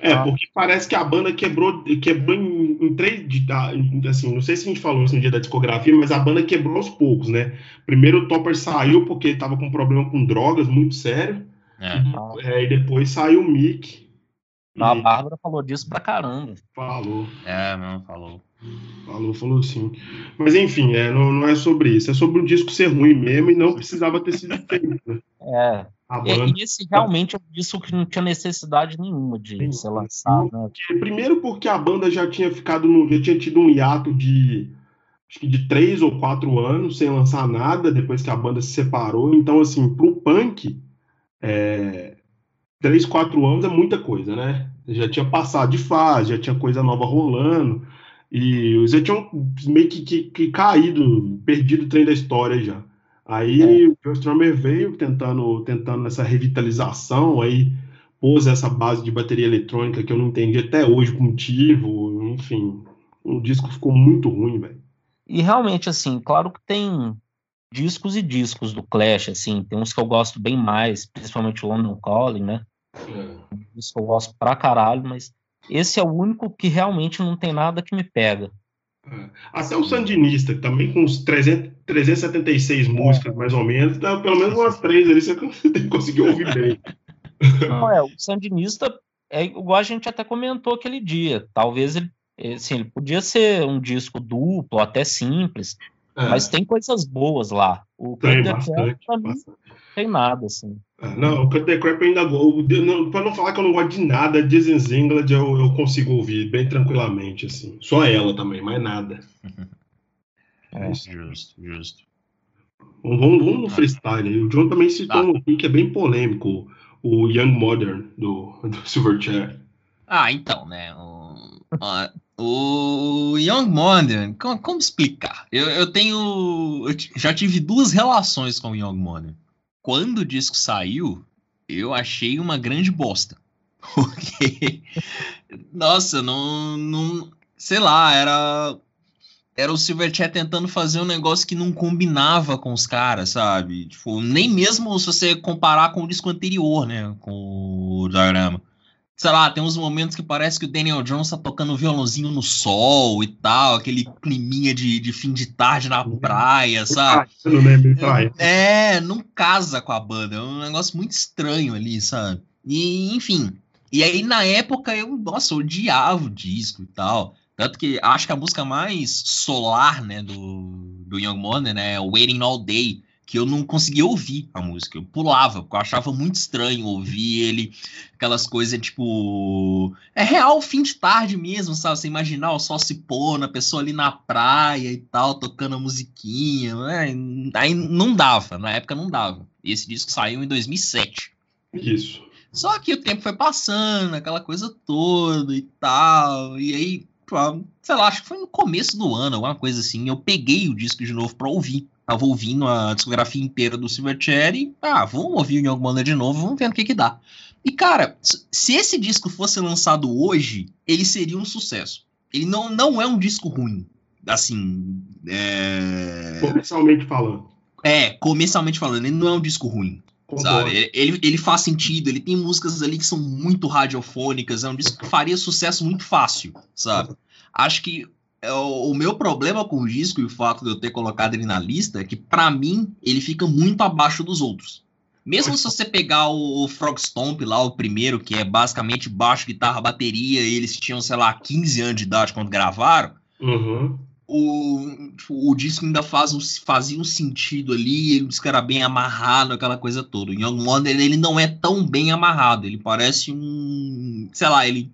É, Ah. porque parece que a banda quebrou, quebrou em, em três. ah, Assim, não sei se a gente falou isso no dia da discografia, mas a banda quebrou aos poucos, né? Primeiro o Topper saiu porque estava com um problema com drogas muito sério, É. é, e depois saiu o Mick. A e Bárbara falou disso pra caramba. falou, É, não, falou. falou, falou sim. Mas enfim, é, não, não é sobre isso, é sobre o disco ser ruim mesmo e não precisava ter sido feito. Né? É. E, e esse realmente é um disco que não tinha necessidade nenhuma de Sim. ser lançado, né? Primeiro porque a banda já tinha ficado no, já tinha tido um hiato de acho que de três ou quatro anos sem lançar nada depois que a banda se separou. Então assim, pro punk, é, três, quatro anos é muita coisa, né? Já tinha passado de fase, já tinha coisa nova rolando e eles já tinham meio que, que, que caído, perdido o trem da história já. Aí o Joe Strummer veio tentando, tentando essa revitalização, aí pôs essa base de bateria eletrônica que eu não entendi até hoje o motivo, enfim. O disco ficou muito ruim, velho. E realmente, assim, claro que tem discos e discos do Clash, assim, tem uns que eu gosto bem mais, principalmente o London Calling, né? Isso eu gosto pra caralho, mas esse é o único que realmente não tem nada que me pega. Até o Sandinista, que também com uns 300, 376 músicas, mais ou menos, dá pelo menos umas três ali, você conseguiu ouvir bem. Não, é, o Sandinista, é igual a gente até comentou aquele dia, talvez ele, assim, ele podia ser um disco duplo, até simples, mas tem coisas boas lá. O tem the bastante. Crap, mim, bastante. não tem nada, assim. É, Não, o Cut the Crap ainda gosto. Pra não falar que eu não gosto de nada, Disney's England eu, eu consigo ouvir bem tranquilamente, assim. Só ela também, mais nada. É. Justo, justo. Vamos, vamos- no freestyle. O John também citou Tá. um aqui que é bem polêmico, o Young Modern do, do Silverchair. Ah, então, né? O, o Young Modern, como, explicar? Eu, eu tenho. Eu já tive duas relações com o Young Modern. Quando o disco saiu, eu achei uma grande bosta. Porque. Nossa, não. não sei lá, era. Era o Silverchair tentando fazer um negócio que não combinava com os caras, sabe? Tipo, nem mesmo se você comparar com o disco anterior, né? Com o Diagrama sei lá, tem uns momentos que parece que o Daniel Jones tá tocando violãozinho no sol e tal, aquele climinha de, de fim de tarde na praia, sabe? Eu não lembro, trai. É, não casa com a banda, é um negócio muito estranho ali, sabe? E, enfim. E aí, na época, eu, nossa, eu odiava o disco e tal. Tanto que acho que a música mais solar, né, do, do Young Money, né, é Waiting All Day, que eu não conseguia ouvir a música. Eu pulava, porque eu achava muito estranho ouvir ele, aquelas coisas tipo. É real fim de tarde mesmo, sabe? Você imaginar o sol se pôr, a pessoa ali na praia e tal, tocando a musiquinha. Né? Aí não dava, na época não dava. Esse disco saiu em 2007. Isso. Só que o tempo foi passando, aquela coisa toda e tal. E aí, sei lá, acho que foi no começo do ano, alguma coisa assim. Eu peguei o disco de novo pra ouvir. Tava ouvindo a discografia inteira do Silverchair ah, vamos ouvir Young Money de novo, vamos ver o que que dá. E, cara, se esse disco fosse lançado hoje, ele seria um sucesso. Ele não, não é um disco ruim. Assim, é... Comercialmente falando. É, comercialmente falando, ele não é um disco ruim. Concordo. Sabe? Ele, ele faz sentido, ele tem músicas ali que são muito radiofônicas, é um disco que faria sucesso muito fácil, sabe? Acho que o, o meu problema com o disco e o fato de eu ter colocado ele na lista é que, pra mim, ele fica muito abaixo dos outros. Mesmo se você pegar o, o Frog Stomp lá, o primeiro, que é basicamente baixo, guitarra, bateria, e eles tinham, sei lá, 15 anos de idade quando gravaram, Uhum. o, tipo, o disco ainda faz um, fazia um sentido ali, o disco era bem amarrado, aquela coisa toda. O Young Wonder, ele não é tão bem amarrado, ele parece um, sei lá, ele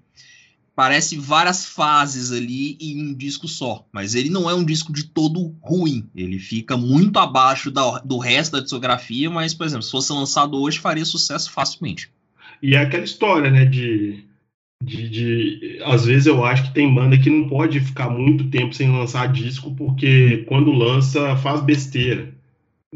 parece várias fases ali em um disco só, mas ele não é um disco de todo ruim, ele fica muito abaixo da- do resto da discografia, mas, por exemplo, se fosse lançado hoje, faria sucesso facilmente. E é aquela história, né, de, de, de- Às vezes eu acho que tem banda que não pode ficar muito tempo sem lançar disco, porque quando lança faz besteira.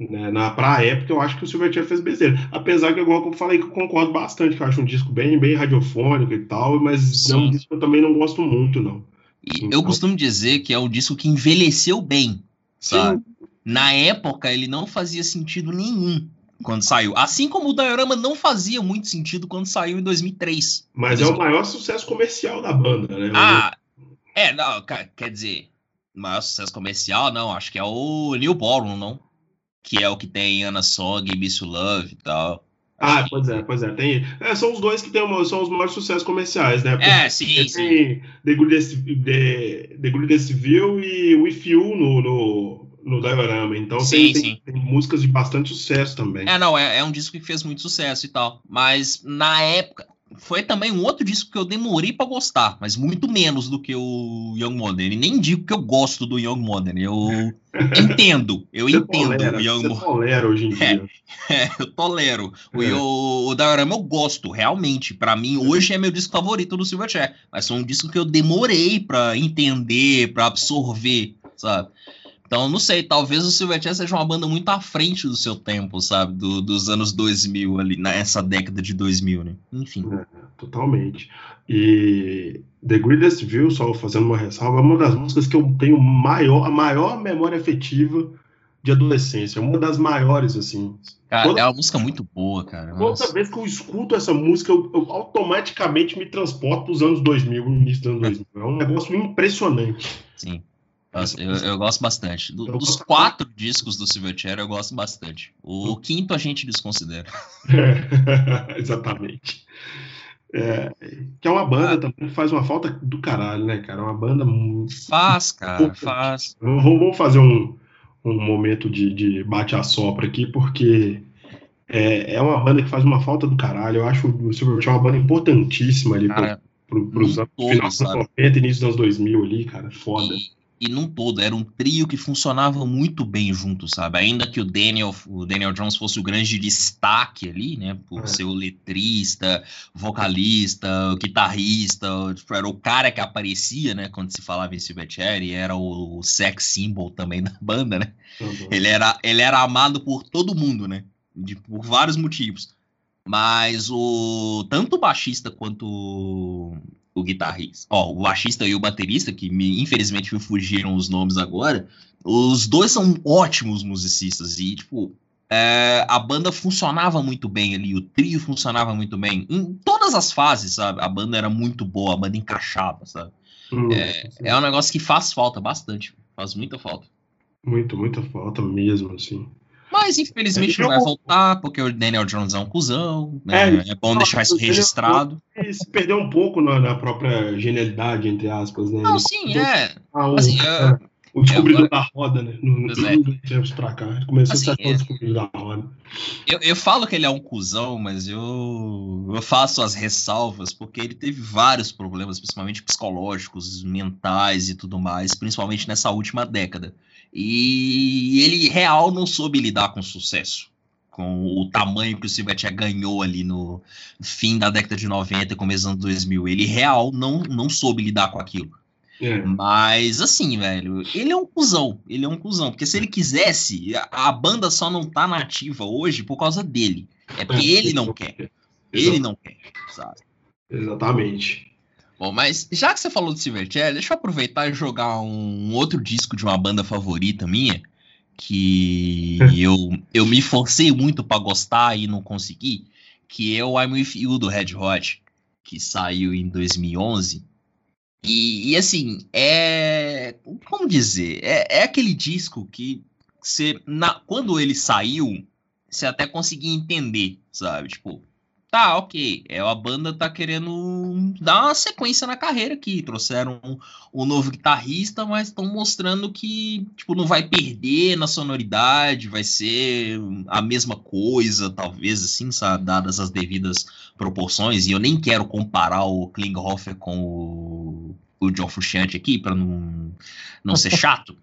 Né? Na, pra época, eu acho que o Silverchair fez besteira. Apesar que, igual eu falei, que eu concordo bastante, que eu acho um disco bem, bem radiofônico e tal, mas é um Sim. disco que eu também não gosto muito, não. E Então- eu costumo dizer que é um disco que envelheceu bem, sabe? Na época, ele não fazia sentido nenhum quando saiu. Assim como o Diorama não fazia muito sentido quando saiu em 2003. Mas é o maior sucesso comercial da banda, né? Ah, é, não, quer dizer, maior sucesso comercial, não, acho que é o New Ballroom, não? Que é o que tem Anna Song e Miss Love e tal. Ah, pois é, pois é. Tem, é, são os dois que tem, uma- são os maiores sucessos comerciais, né? Porque É, sim, sim. tem The Greatest, The, The Greatest View e With You no, no, no Diorama. Então Sim, tem, tem- sim. tem músicas de bastante sucesso também. É, não, é, é um disco que fez muito sucesso e tal. Mas na época, foi também um outro disco que eu demorei pra gostar, mas muito menos do que o Young Modern. E nem digo que eu gosto do Young Modern, eu entendo, eu Você entendo tolera, o Young você Modern. tolera hoje em dia. É, eu tolero. O, É. o, o Diorama eu gosto, realmente. Pra mim, hoje é meu disco favorito do Silverchair. Mas foi um disco que eu demorei pra entender, pra absorver, sabe? Então, não sei, talvez o Silverchair seja uma banda muito à frente do seu tempo, sabe? Do- dos anos 2000 ali, nessa década de 2000, né? Enfim. Totalmente. E The Greatest View, só fazendo uma ressalva, é uma das músicas que eu tenho maior, a maior memória afetiva de adolescência. Uma das maiores, assim. Cara, Toda- é uma música muito boa, cara. Toda Nossa. vez que eu escuto essa música, eu, eu automaticamente me transporto para os anos 2000, o início dos anos 2000. É um negócio impressionante. Sim. Nossa, eu, eu gosto bastante. Do- Eu dos gosto quatro discos do Silverchair, eu gosto bastante. O quinto a gente desconsidera. Exatamente. É, que é uma banda também que faz uma falta do caralho, né, cara? Uma banda. Faz, cara, faz. Vamos, fazer um, um momento de, de bate-a-sopra aqui, porque é, é uma banda que faz uma falta do caralho. Eu acho o Silverchair uma banda importantíssima ali Cara, pro, pro, pros anos, final dos anos sabe? 90, início dos anos 2000 ali, cara. Foda. E, e num todo, era um trio que funcionava muito bem junto, sabe? Ainda que o Daniel, o Daniel Jones fosse o grande destaque ali, né? Por É. ser o letrista, vocalista, o guitarrista, tipo, era o cara que aparecia, né? Quando se falava em Silverchair, era o sex symbol também da banda, né? Ele era, ele era amado por todo mundo, né? De- por vários motivos. Mas o tanto o baixista quanto o, guitarrista, ó, o baixista e o baterista, que me, infelizmente me fugiram os nomes agora, os dois são ótimos musicistas e, tipo, é, a banda funcionava muito bem ali, o trio funcionava muito bem. Em todas as fases, sabe? A banda era muito boa, a banda encaixava, sabe? Hum, É um negócio que faz falta bastante, faz muita falta. Muito, muita falta mesmo, assim. Mas infelizmente É, não vai voltar, porque o Daniel Jones é um cuzão, né? É, É, bom deixar isso registrado. E se perdeu um pouco na, na própria genialidade, entre aspas, né? Não, Ele sim, é. a- o, Assim, o descobridor da roda, né? No, Pois é. no tempos pra cá. Ele começou Assim, a ser é. o descobridor da roda. Eu, eu falo que ele é um cuzão, mas eu, eu faço as ressalvas porque ele teve vários problemas, principalmente psicológicos, mentais e tudo mais, principalmente nessa última década. E ele real não soube lidar com sucesso. Com o tamanho que o Silverchair ganhou ali no fim da década de 90 e começo anos 2000. Ele real não, não soube lidar com aquilo. É. Mas assim, velho, ele é um cuzão. Ele é um cuzão. Porque se ele quisesse, a, a banda só não tá nativa hoje por causa dele. É porque ele não quer. Ele não quer, sabe? Exatamente. Bom, mas já que você falou do Silverchair, deixa eu aproveitar e jogar um outro disco de uma banda favorita minha, que eu, eu me forcei muito pra gostar e não consegui, que é o I'm With You do Red Hot, que saiu em 2011. E, e, assim, é, é, como dizer, é, é aquele disco que você, na, quando ele saiu, você até conseguia entender, sabe? Tipo, tá, ok, é, a banda tá querendo dar uma sequência na carreira aqui, trouxeram um, um novo guitarrista, mas estão mostrando que, tipo, não vai perder na sonoridade, vai ser a mesma coisa, talvez, assim, sabe, dadas as devidas proporções, e eu nem quero comparar o Klinghoffer com o, o John Frusciante aqui, para não, não ser chato,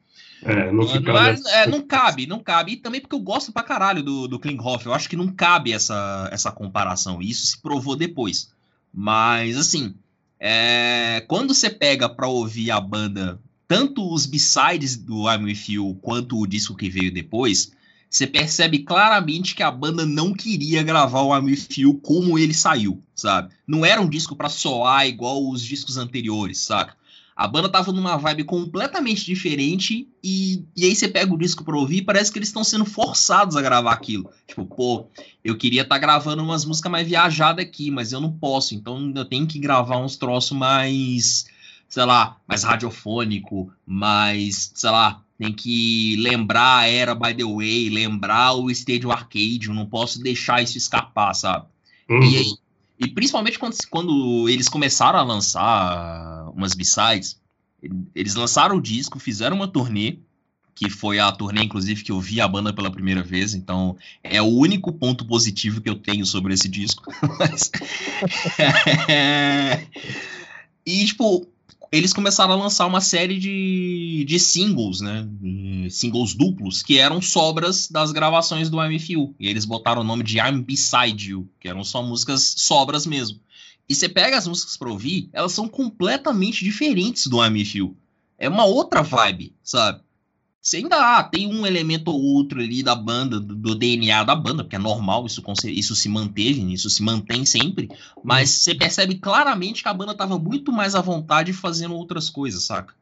É, não, não, ficar é, não cabe, não cabe. E também porque eu gosto pra caralho do, do Klinghoffer. Eu acho que não cabe essa, essa comparação. E isso se provou depois. Mas, assim, é, quando você pega pra ouvir a banda, tanto os b-sides do I'm With You quanto o disco que veio depois, você percebe claramente que a banda não queria gravar o I'm With You como ele saiu, sabe? Não era um disco pra soar igual os discos anteriores, saca? A banda tava numa vibe completamente diferente e, e aí você pega o disco pra ouvir e parece que eles estão sendo forçados a gravar aquilo. Tipo, pô, eu queria estar tá gravando umas músicas mais viajadas aqui, mas eu não posso, então eu tenho que gravar uns troços mais, sei lá, mais radiofônico, mais, sei lá, tem que lembrar a era By The Way, lembrar o Stadium Arcade, eu não posso deixar isso escapar, sabe? Uhum. E aí, e principalmente quando, quando eles começaram a lançar umas B-sides, eles lançaram o disco, fizeram uma turnê, que foi a turnê, inclusive, que eu vi a banda pela primeira vez, então é o único ponto positivo que eu tenho sobre esse disco. Mas, é... E, tipo, eles começaram a lançar uma série de, de singles, né? Singles duplos, que eram sobras das gravações do MFU. E eles botaram o nome de I'm Beside You, que eram só músicas sobras mesmo. E você pega as músicas pra ouvir, elas são completamente diferentes do MFU. É uma outra vibe, sabe? Você ainda ah, tem um elemento ou outro ali da banda, do, do, DNA da banda, porque é normal, isso, isso se manteve, isso se mantém sempre, mas você percebe claramente que a banda tava muito mais à vontade fazendo outras coisas, saca?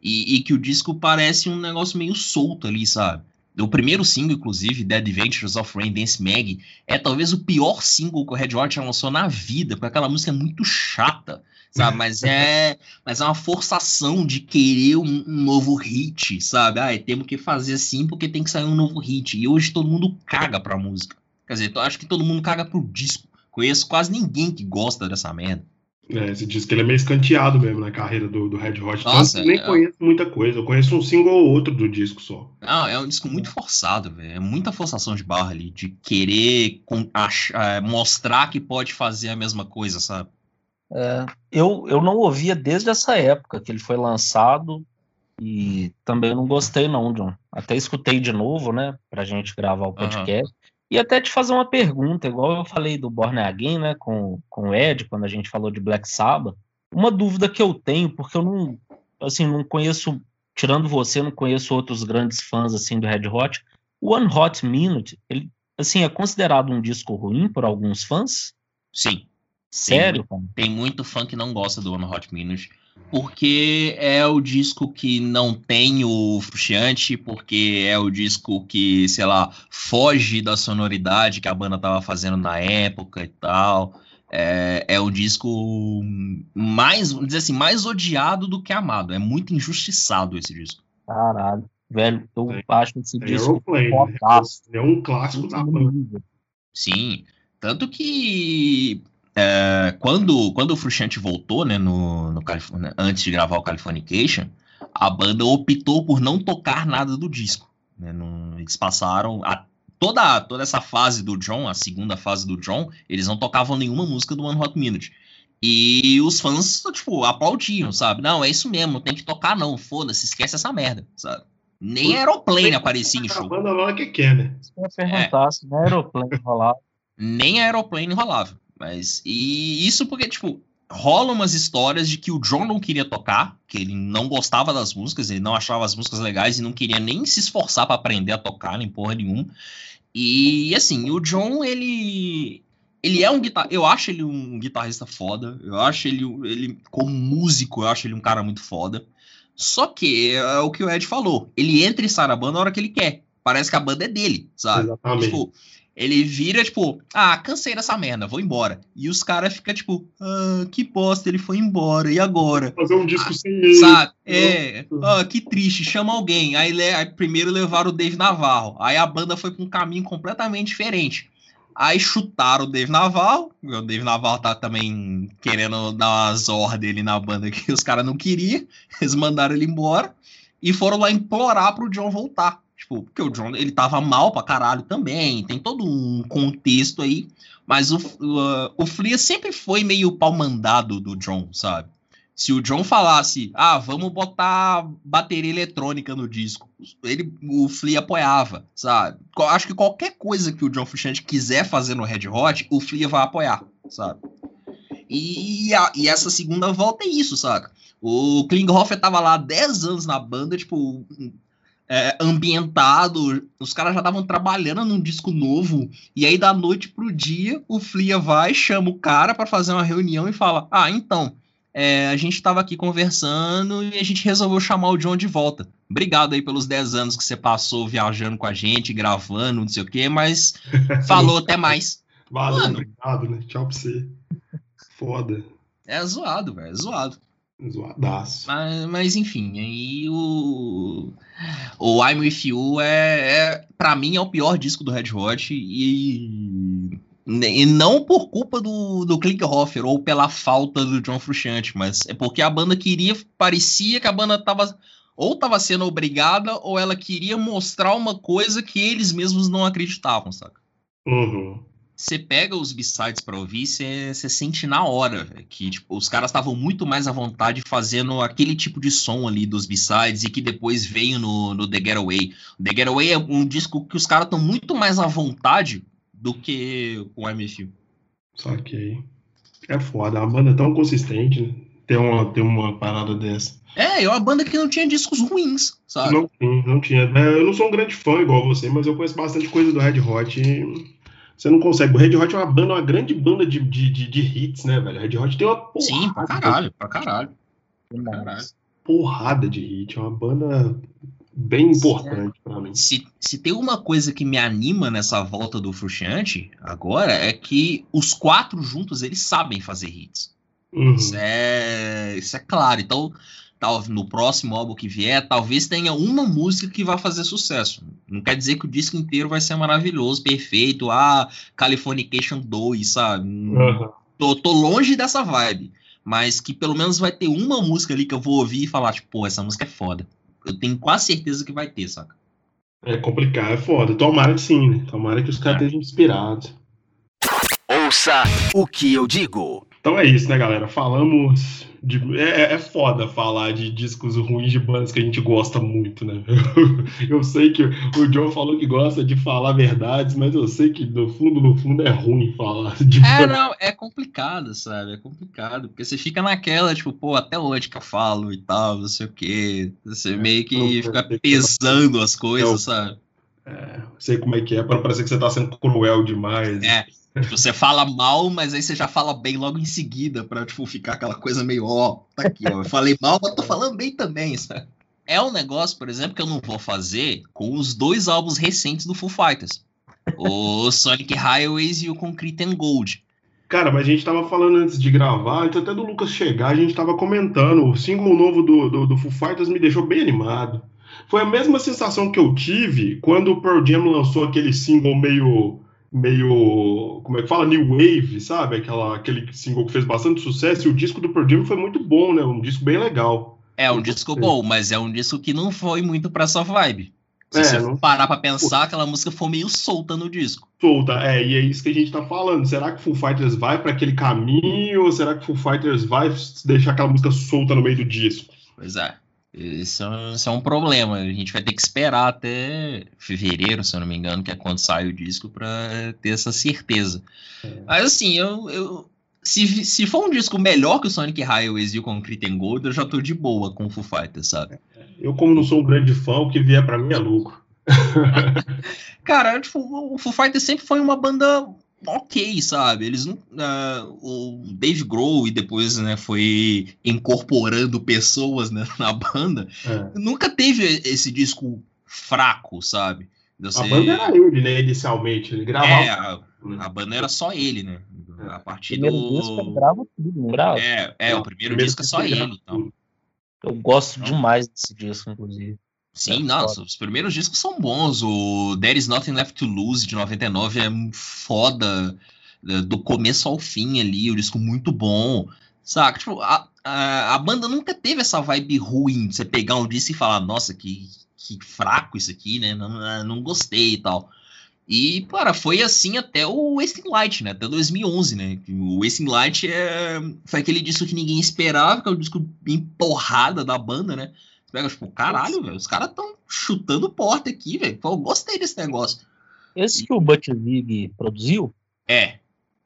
E, e, que o disco parece um negócio meio solto ali, sabe? O primeiro single, inclusive, The Adventures of Rain Dance Mag, é talvez o pior single que o Red Hot lançou na vida, porque aquela música é muito chata sabe? Mas é, mas é uma forçação de querer um, um novo hit, sabe? Ah, temos que fazer assim porque tem que sair um novo hit. E hoje todo mundo caga pra música. Quer dizer, eu acho que todo mundo caga pro disco. Conheço quase ninguém que gosta dessa merda. É, esse disco ele é meio escanteado mesmo na carreira do, do Red Hot. Nossa, eu nem é... conheço muita coisa. Eu conheço um single ou outro do disco só. Não, é um disco muito forçado, velho. É muita forçação de barra ali, de querer com, achar, mostrar que pode fazer a mesma coisa, sabe? É, eu, eu não ouvia desde essa época que ele foi lançado e também não gostei não, John. Até escutei de novo, né, pra gente gravar o podcast. Uhum. E até te fazer uma pergunta, igual eu falei do Born Again, né, com, com o Ed, quando a gente falou de Black Sabbath. Uma dúvida que eu tenho, porque eu não, assim, não conheço, tirando você, não conheço outros grandes fãs, assim, do Red Hot. O One Hot Minute, ele, assim, é considerado um disco ruim por alguns fãs? Sim. Sério? Tem, tem, muito fã que não gosta do One Hot Minute. Porque é o disco que não tem o frustrante, porque é o disco que, sei lá, foge da sonoridade que a banda tava fazendo na época e tal. É, é o disco mais, vamos dizer assim, mais odiado do que amado. É muito injustiçado esse disco. Caralho, velho, eu é, acho esse é disco Aeroplane, né? é um clássico da banda. Sim, tanto que é, quando, quando o Frusciante voltou, né, no, no né, antes de gravar o Californication, a banda optou por não tocar nada do disco. Né, não, eles passaram a, toda, toda essa fase do John, a segunda fase do John, eles não tocavam nenhuma música do One Hot Minute. E os fãs, tipo, aplaudiam, sabe? Não, é isso mesmo, tem que tocar não, foda-se, esquece essa merda, sabe? Nem Aeroplane aparecia em show. A banda lá que quer, né? Se eu perguntasse, é. Aeroplane rolava. Nem Aeroplane rolava. Mas. E isso porque, tipo, rola umas histórias de que o John não queria tocar, que ele não gostava das músicas, ele não achava as músicas legais e não queria nem se esforçar para aprender a tocar, nem porra nenhuma. E assim, o John, ele. Ele é um guitar... Eu acho ele um guitarrista foda. Eu acho ele, ele, como músico, eu acho ele um cara muito foda. Só que é o que o Ed falou. Ele entra e sai da banda na hora que ele quer. Parece que a banda é dele, sabe? Exatamente. Tipo, Ele vira, tipo, ah, cansei dessa merda, vou embora. E os caras ficam, tipo, ah, que bosta, ele foi embora, e agora? Fazer um disco ah, sem ele. Sabe? É, ah, que triste, chama alguém. Aí, aí primeiro levaram o Dave Navarro. Aí a banda foi pra um caminho completamente diferente. Aí chutaram o Dave Navarro. O Dave Navarro tá também querendo dar umas ordens ali na banda que os caras não queriam. Eles mandaram ele embora. E foram lá implorar pro John voltar. Tipo, porque o John, ele tava mal pra caralho também, tem todo um contexto aí, mas o, o, o Flea sempre foi meio pau mandado do John, sabe? Se o John falasse, ah, vamos botar bateria eletrônica no disco, ele, o Flea apoiava, sabe? Acho que qualquer coisa que o John Frusciante quiser fazer no Red Hot, o Flea vai apoiar, sabe? E, a, e essa segunda volta é isso, saca? O Klinghoffer tava lá 10 anos na banda, tipo, é, ambientado, os caras já estavam trabalhando num disco novo, e aí da noite pro dia o Flia vai, chama o cara para fazer uma reunião e fala: Ah, então, é, a gente estava aqui conversando e a gente resolveu chamar o John de volta. Obrigado aí pelos 10 anos que você passou viajando com a gente, gravando, não sei o quê, mas falou até mais. Valeu, Mano, obrigado, né? Tchau pra você. Foda. É zoado, velho, é zoado. Zoadaço. Mas, mas enfim, aí o. O I'm With You é, é. Pra mim é o pior disco do Red Hot e. E não por culpa do, do Klinghoffer ou pela falta do John Frusciante, mas é porque a banda queria. Parecia que a banda tava. Ou tava sendo obrigada, ou ela queria mostrar uma coisa que eles mesmos não acreditavam, saca? Uhum você pega os b-sides pra ouvir, você sente na hora véio, que tipo, os caras estavam muito mais à vontade fazendo aquele tipo de som ali dos b-sides e que depois veio no, no The Getaway. The Getaway é um disco que os caras estão muito mais à vontade do que o MFU. Saquei. É foda, a banda é tão consistente, né? Tem uma, tem uma parada dessa. É, é uma banda que não tinha discos ruins, sabe? Não, não tinha. É, eu não sou um grande fã igual você, mas eu conheço bastante coisa do Red Hot e você não consegue. O Red Hot é uma banda, uma grande banda de, de, de, de hits, né, velho? Red Hot tem uma porrada. Sim, pra caralho, pra caralho. caralho. Porrada de hit. É uma banda bem importante para mim. Se, se tem uma coisa que me anima nessa volta do Frustrante agora é que os quatro juntos eles sabem fazer hits. Uhum. Isso, é, isso é claro. Então, tal, no próximo álbum que vier, talvez tenha uma música que vai fazer sucesso. Não quer dizer que o disco inteiro vai ser maravilhoso, perfeito, ah, Californication 2, sabe? Uhum. Tô, tô longe dessa vibe. Mas que pelo menos vai ter uma música ali que eu vou ouvir e falar, tipo, pô, essa música é foda. Eu tenho quase certeza que vai ter, saca? É complicado, é foda. Tomara que sim, né? Tomara que os caras é. estejam inspirados. Ouça o que eu digo. Então é isso, né, galera? Falamos de, é, é foda falar de discos ruins de bandas que a gente gosta muito, né? Eu, sei que o John falou que gosta de falar verdades, mas eu sei que no fundo, no fundo é ruim falar de É, não, é complicado, sabe? É complicado, porque você fica naquela, tipo, pô, até hoje que eu falo e tal, não sei o quê. Você é, meio que fica pesando as coisas, é, sabe? É, sei como é que é, para parecer que você tá sendo cruel demais. É. Você fala mal, mas aí você já fala bem logo em seguida, pra tipo, ficar aquela coisa meio, ó, tá aqui, ó. Eu falei mal, mas tô falando bem também, sabe? É um negócio, por exemplo, que eu não vou fazer com os dois álbuns recentes do Foo Fighters. O Sonic Highways e o Concrete and Gold. Cara, mas a gente tava falando antes de gravar, até do Lucas chegar, a gente tava comentando. O single novo do, do, do Foo Fighters me deixou bem animado. Foi a mesma sensação que eu tive quando o Pearl Jam lançou aquele single meio meio, como é que fala, New Wave, sabe? Aquela, aquele single que fez bastante sucesso e o disco do Pearl Jam foi muito bom, né? Um disco bem legal. É um disco bom, mas é um disco que não foi muito pra sua vibe. Se é, você não... parar pra pensar, aquela música foi meio solta no disco. Solta, é, e é isso que a gente tá falando. Será que Foo Fighters vai para aquele caminho ou será que Foo Fighters vai deixar aquela música solta no meio do disco? Pois é. Isso, é isso é um problema. A gente vai ter que esperar até fevereiro, se eu não me engano, que é quando sai o disco, para ter essa certeza. É. Mas assim, eu, eu se, se for um disco melhor que o Sonic Highways e o Concrete and Gold, eu já tô de boa com o Foo Fighters, sabe? Eu, como não sou um grande fã, o que vier para mim é lucro. Cara, tipo, o Foo Fighters sempre foi uma banda ok, sabe? Eles não. Uh, o Dave Grohl e depois né, foi incorporando pessoas né, na banda. É. Nunca teve esse disco fraco, sabe? Você... A banda era ele, né, inicialmente. Ele gravava. É, a, a banda era só ele, né? A partir Primeiro do. disco ele grava tudo, não grava? É, é, o primeiro, disco é só ele. Então. Eu gosto Não. demais desse disco, inclusive. Sim, É nossa, os primeiros discos são bons. O There Is Nothing Left to Lose, de 99, é foda. é, Do começo ao fim ali, o disco muito bom. Saca? Tipo, a, a, a banda nunca teve essa vibe ruim de você pegar um disco e falar, nossa, que, que fraco isso aqui, né? Não, não gostei e tal. E, cara, foi assim até o Wasting Light, né? Até 2011, né? O Wasting Light é... foi aquele disco que ninguém esperava, que é o disco bem porrada da banda, né? Pega, tipo, caralho, velho, os caras estão chutando porta aqui, velho. Eu gostei desse negócio. Esse que o Butch Vig produziu, É,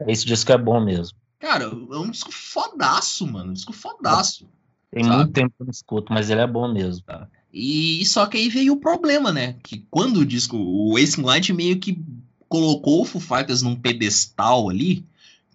esse disco é bom mesmo. cara, é um disco fodaço, mano. Um disco fodaço. Tem Sabe? muito tempo que eu não escuto, mas ele é bom mesmo. E só que aí veio o problema, né? Que quando o disco, o Wasting Light meio que colocou o Foo Fighters num pedestal ali,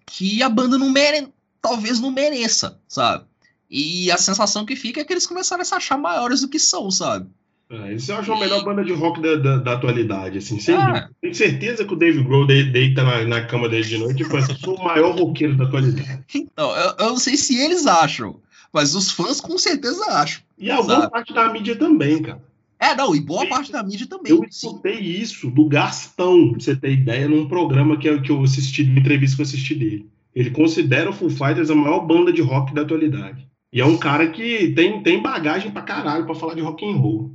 que a banda não mere... talvez não mereça, sabe? E a sensação que fica é que eles começaram a se achar maiores do que são, sabe? É, eles acham a melhor banda de rock da, da, da atualidade, assim, sem dúvida. Tenho certeza que o Dave Grohl de- deita na, na cama dele de noite e fala assim, eu sou o maior roqueiro da atualidade. Então, eu, eu não sei se eles acham, mas os fãs com certeza acham. E alguma Sabe. parte da mídia também, cara. É, não, e boa parte da mídia também. Eu sim. escutei isso do Gastão, pra você ter ideia, num programa que eu, que eu assisti, uma entrevista que eu assisti dele. Ele considera o Foo Fighters a maior banda de rock da atualidade. E é um cara que tem, tem bagagem pra caralho pra falar de rock and roll.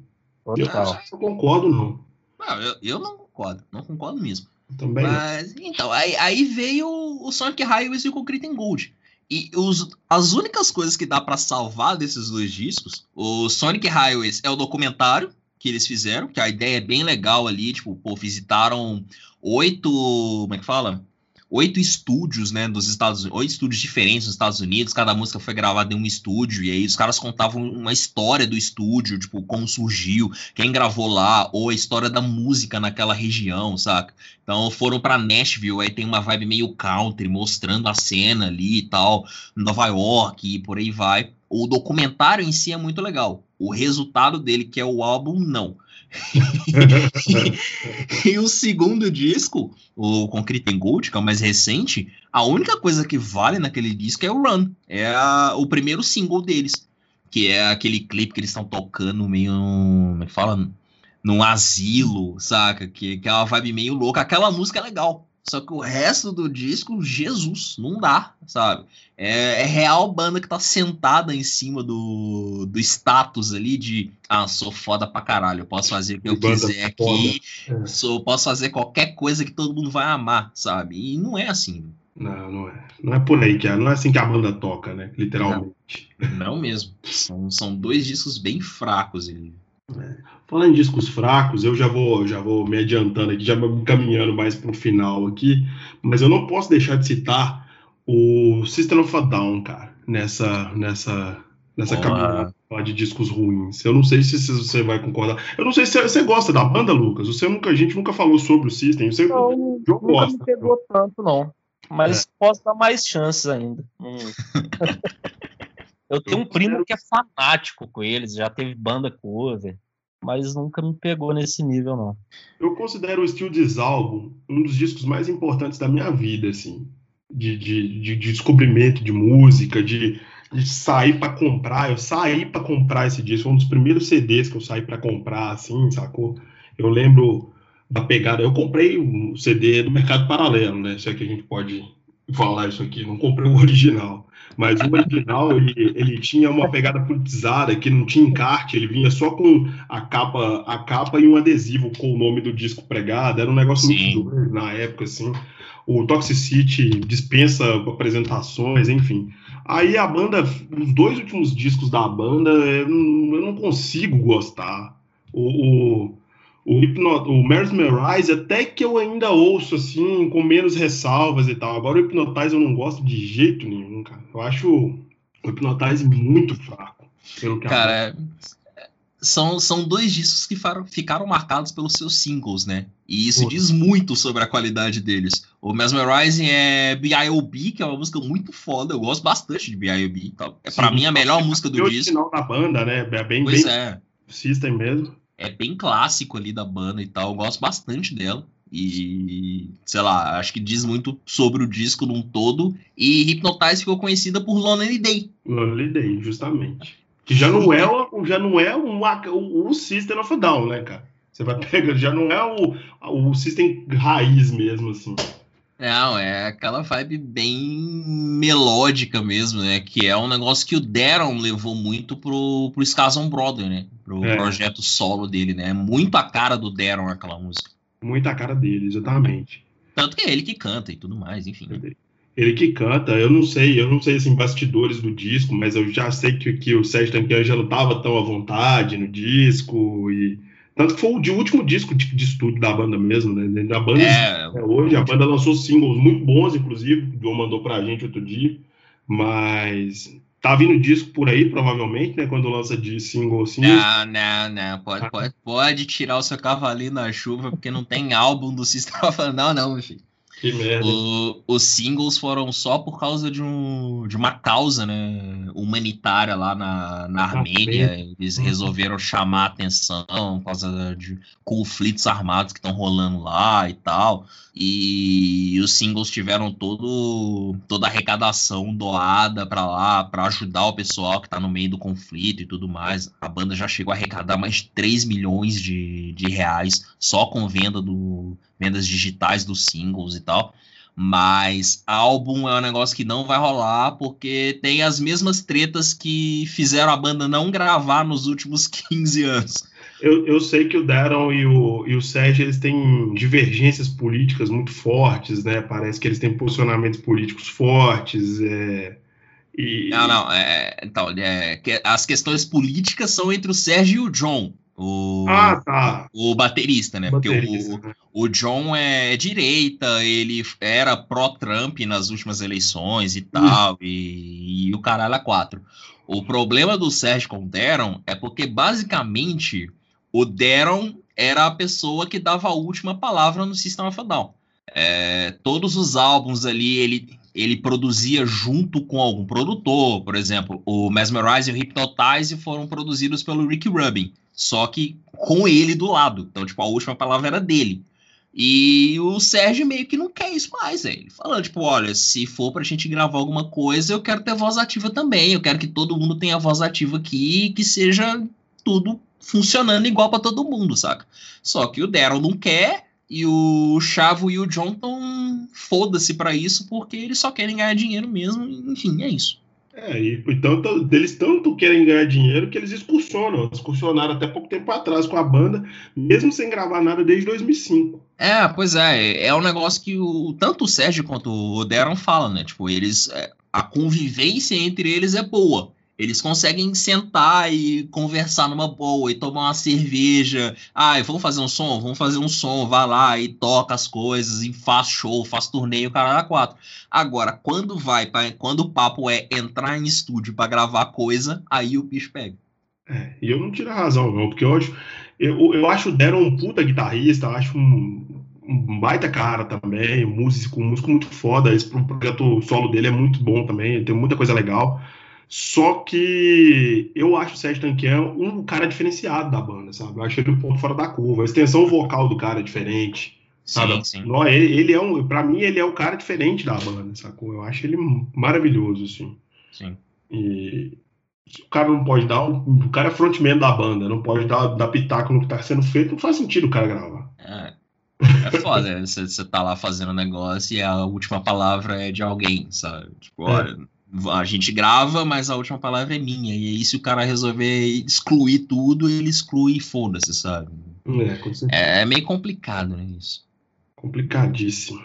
Eu Total. não concordo, não. Não, eu, eu não concordo, não concordo mesmo. Também. Mas, então, aí, aí veio o Sonic Highways e o Concrete and Gold. E os, as únicas coisas que dá pra salvar desses dois discos, o Sonic Highways é o documentário que eles fizeram, que a ideia é bem legal ali, tipo, pô, visitaram oito, como é que fala? Oito estúdios, né, dos Estados Unidos, oito estúdios diferentes nos Estados Unidos, cada música foi gravada em um estúdio, e aí os caras contavam uma história do estúdio, tipo, como surgiu, quem gravou lá, ou a história da música naquela região, saca? Então foram pra Nashville, aí tem uma vibe meio country, mostrando a cena ali e tal, Nova York e por aí vai. O documentário em si é muito legal. O resultado dele, que é o álbum, não. e o segundo disco, o Concrete and Gold, que é o mais recente, a única coisa que vale naquele disco é o Run. É a- o primeiro single deles. Que é aquele clipe que eles estão tocando meio. Como é fala? Num asilo, saca? Que, que é uma vibe meio louca. Aquela música é legal. Só que o resto do disco, Jesus, não dá, sabe? É, é real banda que tá sentada em cima do, do status ali de ah, sou foda pra caralho, eu posso fazer o que eu Banda quiser aqui. É. sou, posso fazer qualquer coisa que todo mundo vai amar, sabe? E não é assim, Não, não é. Não é por aí que é. Não é assim que a banda toca, né? Literalmente. não mesmo. São, são dois discos bem fracos. ali. Falando em discos fracos, eu já vou, já vou me adiantando aqui, já me caminhando mais pro final aqui, mas eu não posso deixar de citar o System of a Down, cara, nessa, nessa, nessa caminhada de discos ruins. Eu não sei se, você vai concordar. Eu não sei se você gosta da banda, Lucas. Você nunca, a gente nunca falou sobre o System. Você, Não, eu nunca gosto. me pegou tanto, não. Mas posso dar mais chances ainda. Hum. Eu tenho um primo que é fanático com eles, já teve banda cover, mas nunca me pegou nesse nível, não. Eu considero o Steel Album um dos discos mais importantes da minha vida, assim, de, de, de, de descobrimento de música, de, de sair para comprar. Eu saí para comprar esse disco, foi um dos primeiros CDs que eu saí para comprar, assim, sacou? Eu lembro da pegada. Eu comprei um CD do Mercado Paralelo, né? Se é que a gente pode falar isso aqui. Não comprei o original. Mas o original, ele, ele tinha uma pegada politizada, que não tinha encarte, ele vinha só com a capa, a capa e um adesivo com o nome do disco pregado. Era um negócio Sim. muito doido na época, assim. O Toxicity dispensa apresentações, enfim. Aí a banda, os dois últimos discos da banda, eu não, eu não consigo gostar. O, o, o, Hypno, o Mesmerize, até que eu ainda ouço, assim, com menos ressalvas e tal. Agora o Hypnotize eu não gosto de jeito nenhum, cara. Eu acho o Hypnotize muito fraco. Cara, é- são, são dois discos que ficaram marcados pelos seus singles, né? E isso Pô. diz muito sobre a qualidade deles. O Mesmerizing é B.I.O.B., que é uma música muito foda. Eu gosto bastante de B.I.O.B. Tá? É pra Sim. mim a melhor música do o disco. original da banda, né? É bem, Pois bem é. System mesmo. É bem clássico ali da banda e tal. Eu gosto bastante dela. E, sei lá, acho que diz muito sobre o disco num todo. E Hypnotize ficou conhecida por Lonely Day. Lonely Day, justamente. Que já não é, o- já não é um, o, o System of a Down, né, cara? Você vai pegar, já não é o, o System raiz mesmo, assim. Não, é aquela vibe bem melódica mesmo, né? Que é um negócio que o Darren levou muito pro, pro Skazon Brother, né? Pro É. projeto solo dele, né? Muito a cara do Darren aquela música. Muita cara dele, exatamente. Tanto que é ele que canta e tudo mais, enfim. né? Ele que canta, eu não sei, eu não sei assim, bastidores do disco, mas eu já sei que, que o Sérgio Tanquiangelo tava tão à vontade no disco, e tanto que foi o de- último disco de, de estúdio da banda mesmo, né? Da banda É, até hoje, a banda lançou singles muito bons, inclusive, que o João mandou pra gente outro dia, mas tá vindo disco por aí, provavelmente, né? Quando lança de single assim. Não, não, não. Pode, pode, pode tirar o seu cavalinho na chuva, porque não tem álbum do System of a Down, não, meu filho. Que merda. O- os singles foram só por causa de, um, de uma causa né, humanitária lá na, na Armênia. Eles resolveram chamar a atenção por causa de conflitos armados que estão rolando lá e tal. E os singles tiveram todo, toda a arrecadação doada para lá, para ajudar o pessoal que tá no meio do conflito e tudo mais. A banda já chegou a arrecadar mais de 3 milhões de, de reais só com venda do, vendas digitais dos singles e tal. Mas álbum é um negócio que não vai rolar porque tem as mesmas tretas que fizeram a banda não gravar nos últimos 15 anos. Eu, eu sei que o Darren e o, e o Sérgio eles têm divergências políticas muito fortes, né? Parece que eles têm posicionamentos políticos fortes. É, e, Não, não. É, então, é, que- as questões políticas são entre o Sérgio e o John. O, Ah, tá. o baterista, né? Porque Baterista, o, né? O John é direita, ele era pró-Trump nas últimas eleições e tal, e, e o caralho a quatro. O problema do Sérgio com o Darren é porque, basicamente, o Darren era a pessoa que dava a última palavra no System of a Down. É, todos os álbuns ali, ele, ele produzia junto com algum produtor, por exemplo, o Mesmerize e o Hypnotize foram produzidos pelo Rick Rubin, só que com ele do lado. Então, tipo, a última palavra era dele. E o Sérgio meio que não quer isso mais, velho. Ele falando, tipo, olha, se for pra gente gravar alguma coisa, eu quero ter voz ativa também. Eu quero que todo mundo tenha voz ativa aqui que seja tudo funcionando igual pra todo mundo, saca? Só que o Daryl não quer e o Chavo e o John tão foda-se pra isso porque eles só querem ganhar dinheiro mesmo. Enfim, é isso. É, e então t- eles tanto querem ganhar dinheiro que eles excursionam. Excursionaram até pouco tempo atrás com a banda, mesmo sem gravar nada desde 2005. É, pois é, é um negócio que o, tanto o Sérgio quanto o Darren falam, né? Tipo, eles. é, a convivência entre eles é boa. Eles conseguem sentar e conversar numa boa e tomar uma cerveja. Ah, vamos fazer um som? Vamos fazer um som. Vai lá e toca as coisas e faz show, faz torneio, cara a quatro. Agora, quando vai, pra, quando o papo é entrar em estúdio pra gravar coisa, aí o bicho pega. É, e eu não tiro a razão, não, porque acho, eu, eu acho o Darren um puta guitarrista, acho um, um baita cara também, músico, um músico muito foda. Esse pro- projeto solo dele é muito bom também, tem muita coisa legal. Só que eu acho o Sérgio Tanquian um cara diferenciado da banda, sabe? Eu acho ele um ponto fora da curva. A extensão vocal do cara é diferente. Sabe? Sim, sim. Não, ele, ele é um, pra mim, ele é o cara diferente da banda, sacou? Eu acho ele maravilhoso, assim. sim. E o cara não pode dar. O cara é frontman da banda, não pode dar, dar pitaco no que tá sendo feito, não faz sentido o cara gravar. É, é foda, você, você tá lá fazendo um negócio e a última palavra é de alguém, sabe? Tipo, É. a gente grava, mas a última palavra é minha. E aí, se o cara resolver excluir tudo, ele exclui e foda-se, sabe? É. É, é meio complicado, né, isso. complicadíssimo.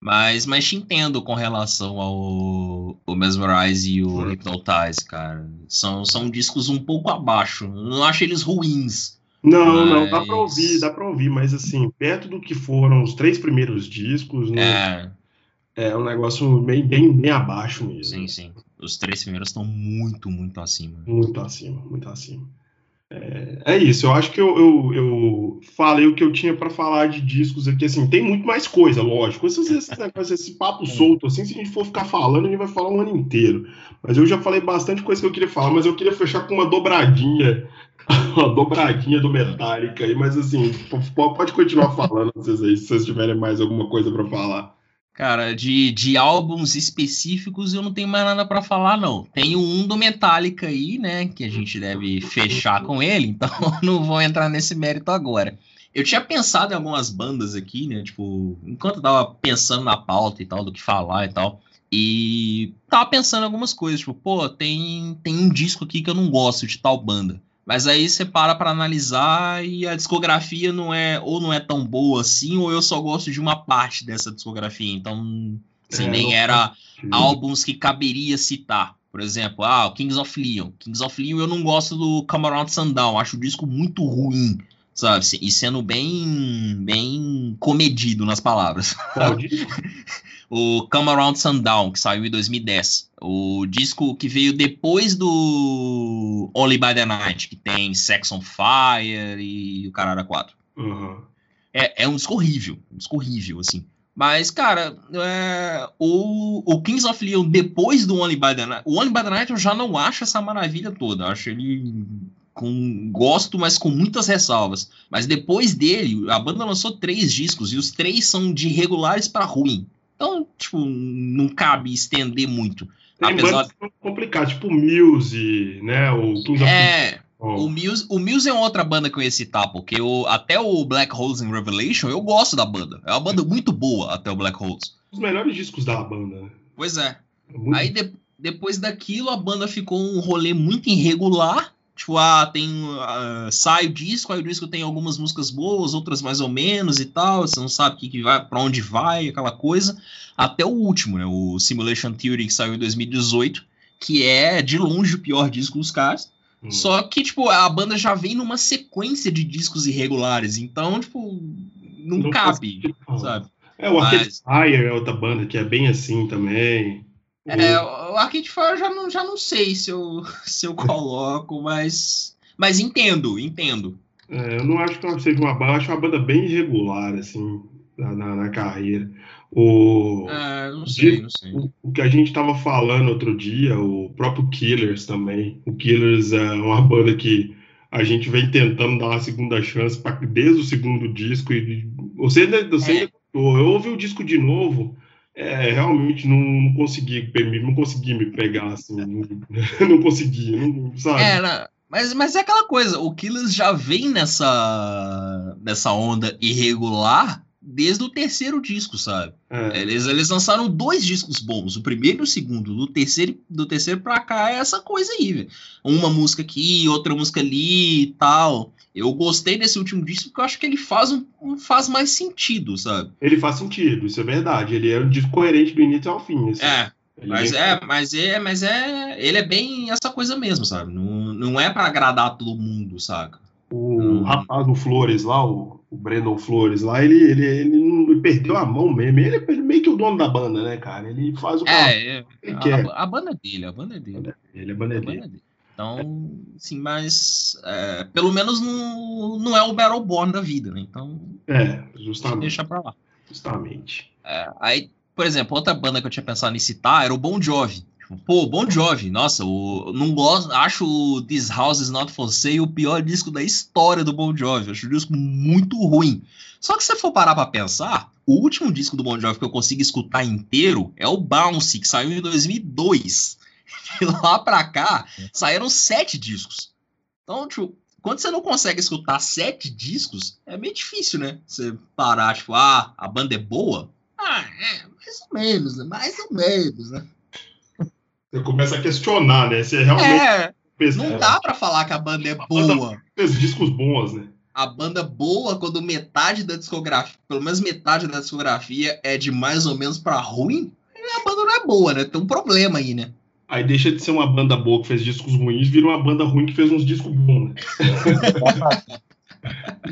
Mas, mas te entendo com relação ao, ao Mesmerize e o Hum. Hypnotize, cara. São, são discos um pouco abaixo. Eu não acho eles ruins. Não, não, dá pra Mas- ouvir, dá pra ouvir, mas assim, perto do que foram os três primeiros discos, né, É, é um negócio bem, bem, bem abaixo mesmo. sim, sim. Os três primeiros estão muito, muito acima. Muito acima, muito acima. É, é isso, eu acho que eu, eu, eu falei o que eu tinha para falar de discos aqui, assim, tem muito mais coisa, lógico. Esses, esses negócios, esse papo solto, assim, se a gente for ficar falando, a gente vai falar um ano inteiro. Mas eu já falei bastante coisa que eu queria falar, mas eu queria fechar com uma dobradinha, uma dobradinha do Metallica aí, mas assim, pode continuar falando vocês aí, se vocês tiverem mais alguma coisa para falar. Cara, de, de álbuns específicos eu não tenho mais nada para falar, não. Tem um do Metallica aí, né? Que a gente deve fechar com ele, então não vou entrar nesse mérito agora. Eu tinha pensado em algumas bandas aqui, né? Tipo, enquanto eu tava pensando na pauta e tal, do que falar e tal. E tava pensando em algumas coisas, tipo, pô, tem, tem um disco aqui que eu não gosto de tal banda. Mas aí você para para analisar e a discografia não é ou não é tão boa assim, ou eu só gosto de uma parte dessa discografia. Então, assim, é, nem era álbuns que caberia citar. Por exemplo, ah, o Kings of Leon. Kings of Leon eu não gosto do Around Sundown, acho o disco muito ruim, sabe? E sendo bem bem comedido nas palavras. o Come Around Sundown, que saiu em 2010. O disco que veio depois do Only by the Night, que tem Sex on Fire e o Caralho 4. Uhum. É, é um disco horrível, um disco horrível, assim. Mas, cara, é, o, o Kings of Leon, depois do Only by the Night, o Only by the Night eu já não acho essa maravilha toda. Eu acho ele com gosto, mas com muitas ressalvas. Mas depois dele, a banda lançou três discos e os três são de regulares para ruim. Então, tipo, não cabe estender muito. Tem Apesar... complicado, tipo Muse, né? O é, o Muse, o Muse é outra banda que eu ia citar, porque eu, até o Black Holes in Revelation eu gosto da banda. É uma banda muito boa até o Black Holes. Os melhores discos da banda, né? Pois é. é muito... Aí de, depois daquilo a banda ficou um rolê muito irregular Tipo, ah, tem. Uh, sai o disco, aí o disco tem algumas músicas boas, outras mais ou menos e tal. Você não sabe que, que vai, para onde vai, aquela coisa. Até o último, né? O Simulation Theory, que saiu em 2018, que é de longe o pior disco dos caras. Hum. Só que, tipo, a banda já vem numa sequência de discos irregulares, então, tipo, não, não cabe, sabe? É, o Arcade Mas... Fire é outra banda que é bem assim também. É, o Arcade Fire eu já não, já não sei se eu, se eu coloco, mas, mas entendo, entendo. É, eu não acho que seja uma banda, acho uma banda bem irregular, assim, na, na, na carreira. O, é, não sei, não sei. O, o que a gente estava falando outro dia, o próprio Killers também. O Killers é uma banda que a gente vem tentando dar uma segunda chance pra, desde o segundo disco. E você, você é. eu ouvi o disco de novo. É, realmente não, não consegui, não consegui me pegar, assim, não, não consegui, não, sabe? É, mas, mas é aquela coisa, o Killers já vem nessa, nessa onda irregular desde o terceiro disco, sabe? É. Eles, eles lançaram dois discos bons, o primeiro e o segundo. Do terceiro, do terceiro pra cá é essa coisa aí, velho. Uma música aqui, outra música ali e tal. Eu gostei desse último disco porque eu acho que ele faz, um, faz mais sentido, sabe? Ele faz sentido, isso é verdade. Ele é um disco coerente do início ao fim. Assim. É. mas é, mas é, mas é, ele é bem essa coisa mesmo, sabe? Não, não é para agradar todo mundo, saca? O hum. rapaz do Flores lá, o, o Brandon Flores lá, ele, ele, ele, perdeu a mão mesmo. Ele é meio que o dono da banda, né, cara? Ele faz o é, é a, a, banda é dele, a banda é dele. Ele é banda, é dele. Banda dele. Então, sim, mas é, pelo menos não, não é o Battleborn da vida, né? Então. É, justamente. Deixa pra lá. Justamente. É, aí, por exemplo, outra banda que eu tinha pensado em citar era o Bon Jovi. Pô, Bon Jovi, nossa, o, não gosto, acho o This House Is Not For Sale o pior disco da história do Bon Jovi, acho o disco muito ruim. Só que se você for parar pra pensar, o último disco do Bon Jovi que eu consigo escutar inteiro é o Bounce, que saiu em 2002. De lá pra cá, saíram sete discos. Então, tipo, quando você não consegue escutar sete discos, é meio difícil, né? Você parar, tipo, ah, a banda é boa? Ah, é, mais ou menos, né? Mais ou menos, né? Você começa a questionar, né? Você realmente. É, não dá para falar que a banda é a boa. Fez discos bons, né? A banda boa, quando metade da discografia, pelo menos metade da discografia é de mais ou menos para ruim, a banda não é boa, né? Tem um problema aí, né? Aí deixa de ser uma banda boa que fez discos ruins, vira uma banda ruim que fez uns discos bons, né?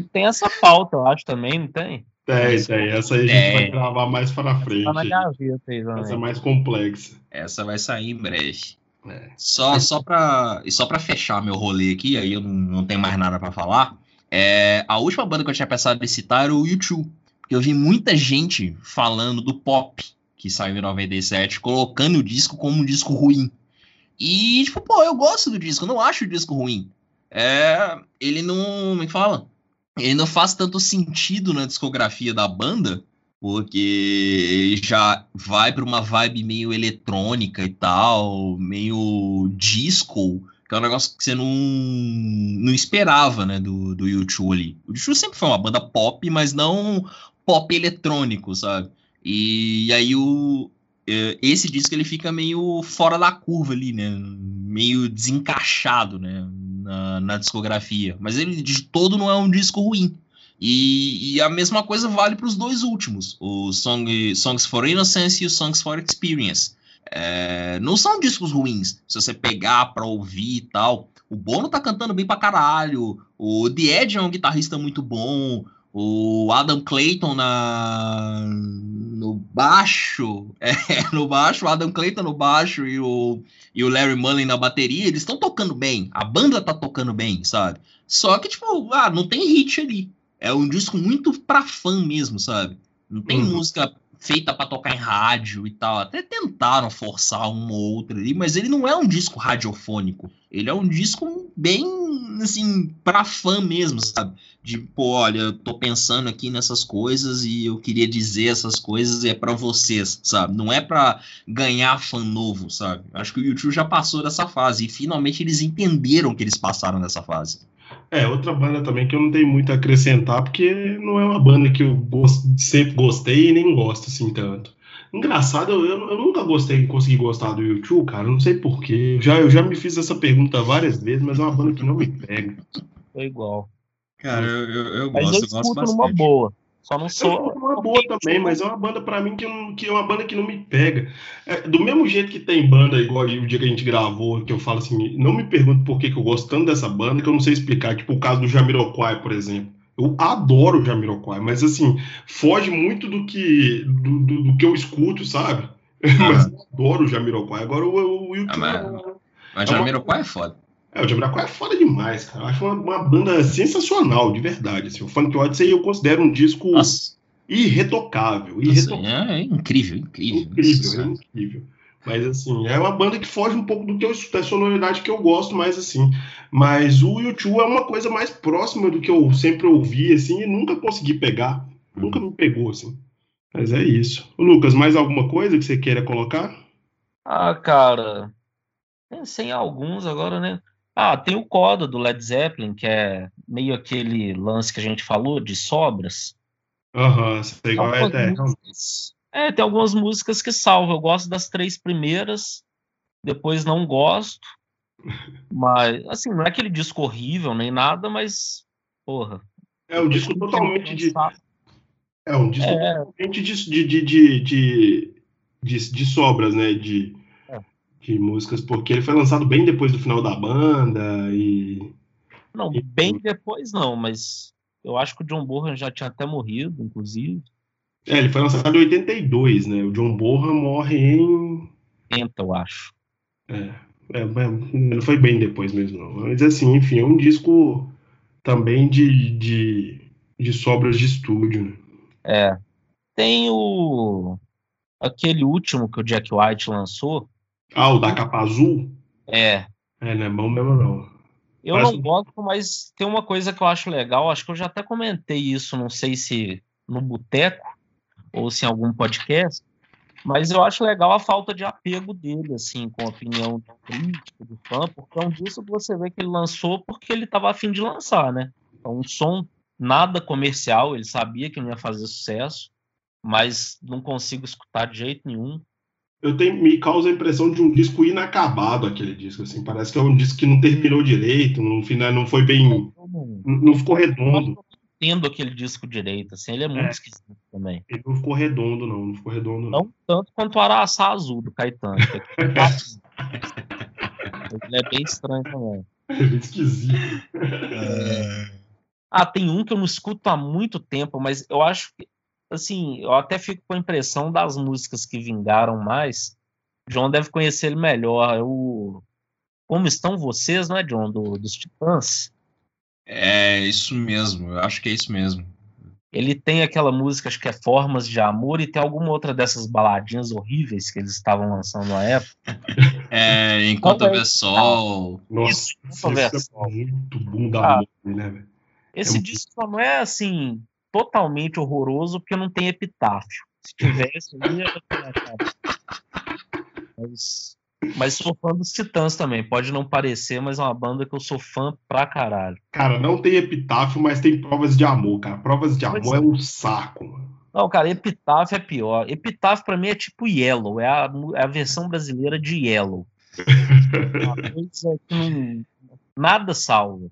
tem essa pauta, eu acho também, não tem? Tem, tem. Essa aí a gente vai gravar mais para frente. Tá na gaveta Essa é mais complexa. Essa vai sair em breve. É. Só, só para só pra fechar meu rolê aqui, aí eu não, não tenho mais nada para falar. É, a última banda que eu tinha pensado em citar era o YouTube. Porque eu vi muita gente falando do pop que saiu em 97, colocando o disco como um disco ruim. E, tipo, pô, eu gosto do disco, não acho o disco ruim. É, ele não. Me é fala? Ele não faz tanto sentido na discografia da banda, porque já vai para uma vibe meio eletrônica e tal, meio disco, que é um negócio que você não, não esperava, né, do, do YouTube ali. O YouTube sempre foi uma banda pop, mas não pop eletrônico, sabe? E, aí o, é, esse disco ele fica meio fora da curva ali, né? Meio desencaixado, né? Na, na discografia. Mas ele de todo não é um disco ruim. E, e a mesma coisa vale para os dois últimos, o Song, Songs for Innocence e o Songs for Experience. É, não são discos ruins, se você pegar para ouvir e tal. O Bono tá cantando bem pra caralho, o The Edge é um guitarrista muito bom, o Adam Clayton na no baixo, é, no baixo, o Adam Clayton no baixo e o, e o Larry Mullen na bateria, eles estão tocando bem, a banda tá tocando bem, sabe? Só que, tipo, ah, não tem hit ali. É um disco muito pra fã mesmo, sabe? Não tem uhum. música feita para tocar em rádio e tal. Até tentaram forçar um ou outro ali, mas ele não é um disco radiofônico. Ele é um disco bem, assim, pra fã mesmo, sabe? De, pô, olha, eu tô pensando aqui nessas coisas e eu queria dizer essas coisas e é para vocês, sabe? Não é para ganhar fã novo, sabe? Acho que o YouTube já passou dessa fase e finalmente eles entenderam que eles passaram dessa fase. É, outra banda também que eu não tenho muito a acrescentar, porque não é uma banda que eu gost, sempre gostei e nem gosto assim tanto. Engraçado, eu, eu nunca gostei, consegui gostar do YouTube, cara, não sei porquê. Já, eu já me fiz essa pergunta várias vezes, mas é uma banda que não me pega. É igual. Cara, eu, eu, eu gosto, mas eu gosto bastante. numa boa. Só não sou. É uma boa também, mas é uma banda para mim que, não, que é uma banda que não me pega. É, do mesmo jeito que tem banda, igual o dia que a gente gravou, que eu falo assim, não me pergunto por que, que eu gosto tanto dessa banda, que eu não sei explicar. Tipo o caso do Jamiroquai, por exemplo. Eu adoro o Jamiroquai, mas assim, foge muito do que, do, do, do que eu escuto, sabe? Ah. mas eu adoro o Jamiroquai. Agora o, o YouTube. Ah, mas, mas Jamiroquai é foda. É, o Jamiroquai é foda demais, cara. Eu acho uma, uma, banda sensacional, de verdade. Assim. O Funk Odyssey eu considero um disco Nossa. irretocável. irretocável. Nossa, é, incrível, incrível. Incrível, é incrível. Mas assim, é uma banda que foge um pouco do que eu, da sonoridade que eu gosto mais assim. Mas o YouTube é uma coisa mais próxima do que eu sempre ouvi assim e nunca consegui pegar. Hum. Nunca me pegou assim. Mas é isso. Ô, Lucas, mais alguma coisa que você queira colocar? Ah, cara, pensei em alguns agora, né? Ah, tem o Coda do Led Zeppelin, que é meio aquele lance que a gente falou de sobras. Aham, uhum, sei qual é, é. É, tem algumas músicas que salvam. Eu gosto das três primeiras, depois não gosto. Mas, assim, não é aquele disco horrível nem nada, mas, porra. É um disco totalmente de. É um disco é... totalmente de, de, de, de, de, de sobras, né? De, de músicas, porque ele foi lançado bem depois do final da banda e. Não, bem depois não, mas eu acho que o John Bonham já tinha até morrido, inclusive. É, ele foi lançado em 82, né? O John Bonham morre em. 80, eu acho. É, é, não foi bem depois mesmo, não. Mas assim, enfim, é um disco também de, de, de sobras de estúdio, né? É. Tem o. aquele último que o Jack White lançou, ah, o da capa azul? É. É, não é bom mesmo não. Eu não gosto, mas tem uma coisa que eu acho legal, acho que eu já até comentei isso, não sei se no boteco ou se em algum podcast, mas eu acho legal a falta de apego dele, assim, com a opinião do crítico, do fã, porque é um disco que você vê que ele lançou porque ele estava afim de lançar, né? É um som nada comercial, ele sabia que não ia fazer sucesso, mas não consigo escutar de jeito nenhum eu tenho, me causa a impressão de um disco inacabado aquele disco, assim, parece que é um disco que não terminou direito, no final não foi bem, não ficou redondo. Eu entendo aquele disco direito, assim, ele é muito é, esquisito também. Ele não ficou redondo, não, não ficou redondo, não. Não tanto quanto o Araçá Azul do Caetano. É ele é bem estranho também. É bem esquisito. É... Ah, tem um que eu não escuto há muito tempo, mas eu acho que assim, eu até fico com a impressão das músicas que vingaram mais John deve conhecer ele melhor. É o Como Estão Vocês, não é, John? Do, dos Titãs. É isso mesmo, eu acho que é isso mesmo. Ele tem aquela música, acho que é Formas de Amor, e tem alguma outra dessas baladinhas horríveis que eles estavam lançando na época. É, Enquanto Houver Sol. Nossa, Isso, isso é muito bunda Ah. né, velho? Esse É disco só não é assim totalmente horroroso porque não tem epitáfio. Se tivesse, eu ia. Mas, mas sou fã dos Titãs também. Pode não parecer, mas é uma banda que eu sou fã pra caralho. Cara, não tem epitáfio, mas tem provas de amor, cara. Provas de amor é um saco, mano. Não, cara, Epitáfio é pior. Epitáfio pra mim é tipo Yellow, é a, é a versão brasileira de Yellow. Nada salva.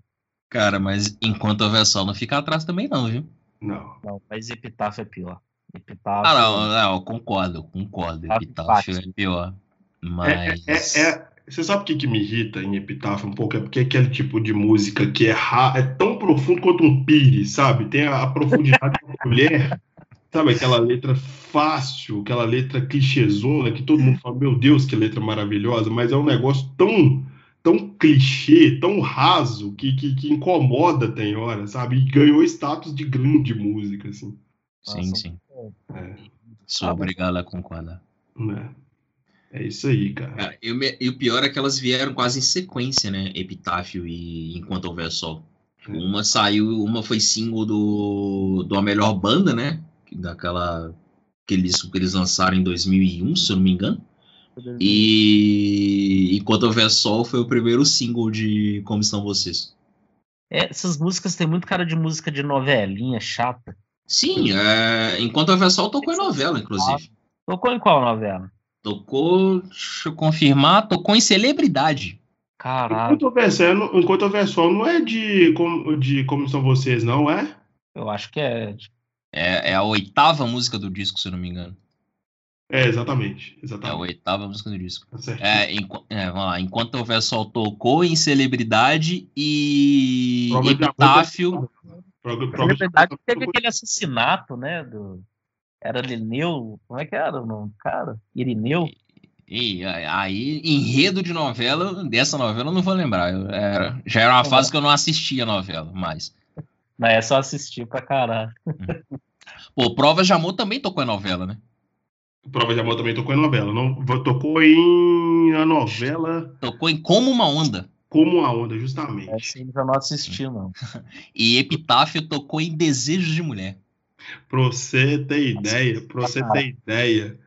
Cara, mas Enquanto Houver Sol não fica atrás também não, viu? Não. Não, mas Epitáfio é pior. Epitáfio. Ah, não, não, eu concordo, eu concordo. Epitáfio é pior. É, Mas. é, é- você sabe o que, que me irrita em epitáfio um pouco? É porque é aquele tipo de música que é, ra- é tão profundo quanto um pires, sabe? Tem a, a profundidade da mulher, sabe? Aquela letra fácil, aquela letra clichêzona, que todo mundo fala, meu Deus, que letra maravilhosa, mas é um negócio tão, tão clichê, tão raso, que, que, que incomoda, tem hora, sabe? E ganhou status de grande música, assim. Sim, Nossa, sim. É, Sou obrigado a concordar. né? É isso aí, cara. Cara, e o me- e o pior é que elas vieram quase em sequência, né? Epitáfio e Enquanto Houver Sol. Uma saiu, uma foi single do, do A Melhor Banda, né? Daquela. Que eles, que eles lançaram em 2001, se eu não me engano. E Enquanto Houver Sol foi o primeiro single de Como Estão Vocês. É, essas músicas têm muito cara de música de novelinha chata. Sim, é, Enquanto Houver Sol tocou em novela, inclusive. Tocou em qual novela? Tocou, deixa eu confirmar, tocou em Celebridade. Caralho, Enquanto houver sol, enquanto houver sol não é de como, de como são vocês, não é? eu acho que é. É, é a oitava música do disco, se eu não me engano. É, exatamente. É a Exatamente. oitava música do disco. Tá certo. É, enqu- é, vamos lá. Enquanto houver sol tocou em celebridade e Prova epitáfio. Prova- Na prova de- verdade, teve aquele assassinato, né? Do... Era Lineu. Como é que era o nome do cara? Irineu? E aí, enredo de novela, dessa novela eu não vou lembrar. Eu era- já era uma fase que eu não assistia a novela, mas. Não, é só assistir pra caralho. Pô, Provas de Amor também tocou em novela, né? Prova de amor também tocou em novela. Não, tocou em a novela Tocou em Como uma Onda. Como a Onda, justamente. Essa já não assisti, não. E Epitáfio tocou em Desejos de Mulher. Pra você ter ideia, pra você ter ideia,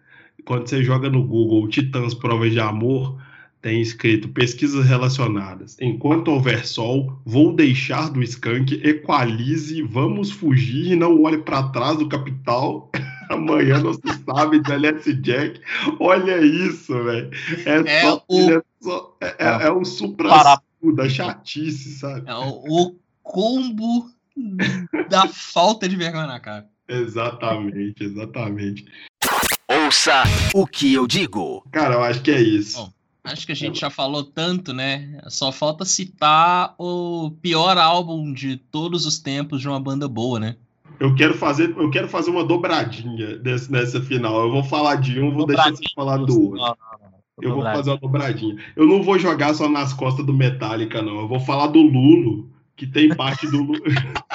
quando você joga no Google Titãs Provas de Amor, tem escrito pesquisas relacionadas. Enquanto houver sol, vou deixar do skunk, equalize, vamos fugir, não olhe para trás do capital. Amanhã não se sabe de LS Jack. Olha isso, velho. É, É só, o- é, só- é, é, é um supra da chatice, sabe? É o, o combo da falta de vergonha na cara. Exatamente, exatamente. Ouça o que eu digo. Cara, eu acho que é isso. Bom, Acho que a gente já falou tanto, né? Só falta citar o pior álbum de todos os tempos de uma banda boa, né? Eu quero fazer, eu quero fazer uma dobradinha desse, nessa final. Eu vou falar de um, vou deixar você falar do outro. Não, não, não. Eu vou fazer uma dobradinha. Eu não vou jogar só nas costas do Metallica, não. Eu vou falar do Lulo, que tem parte do Lulo.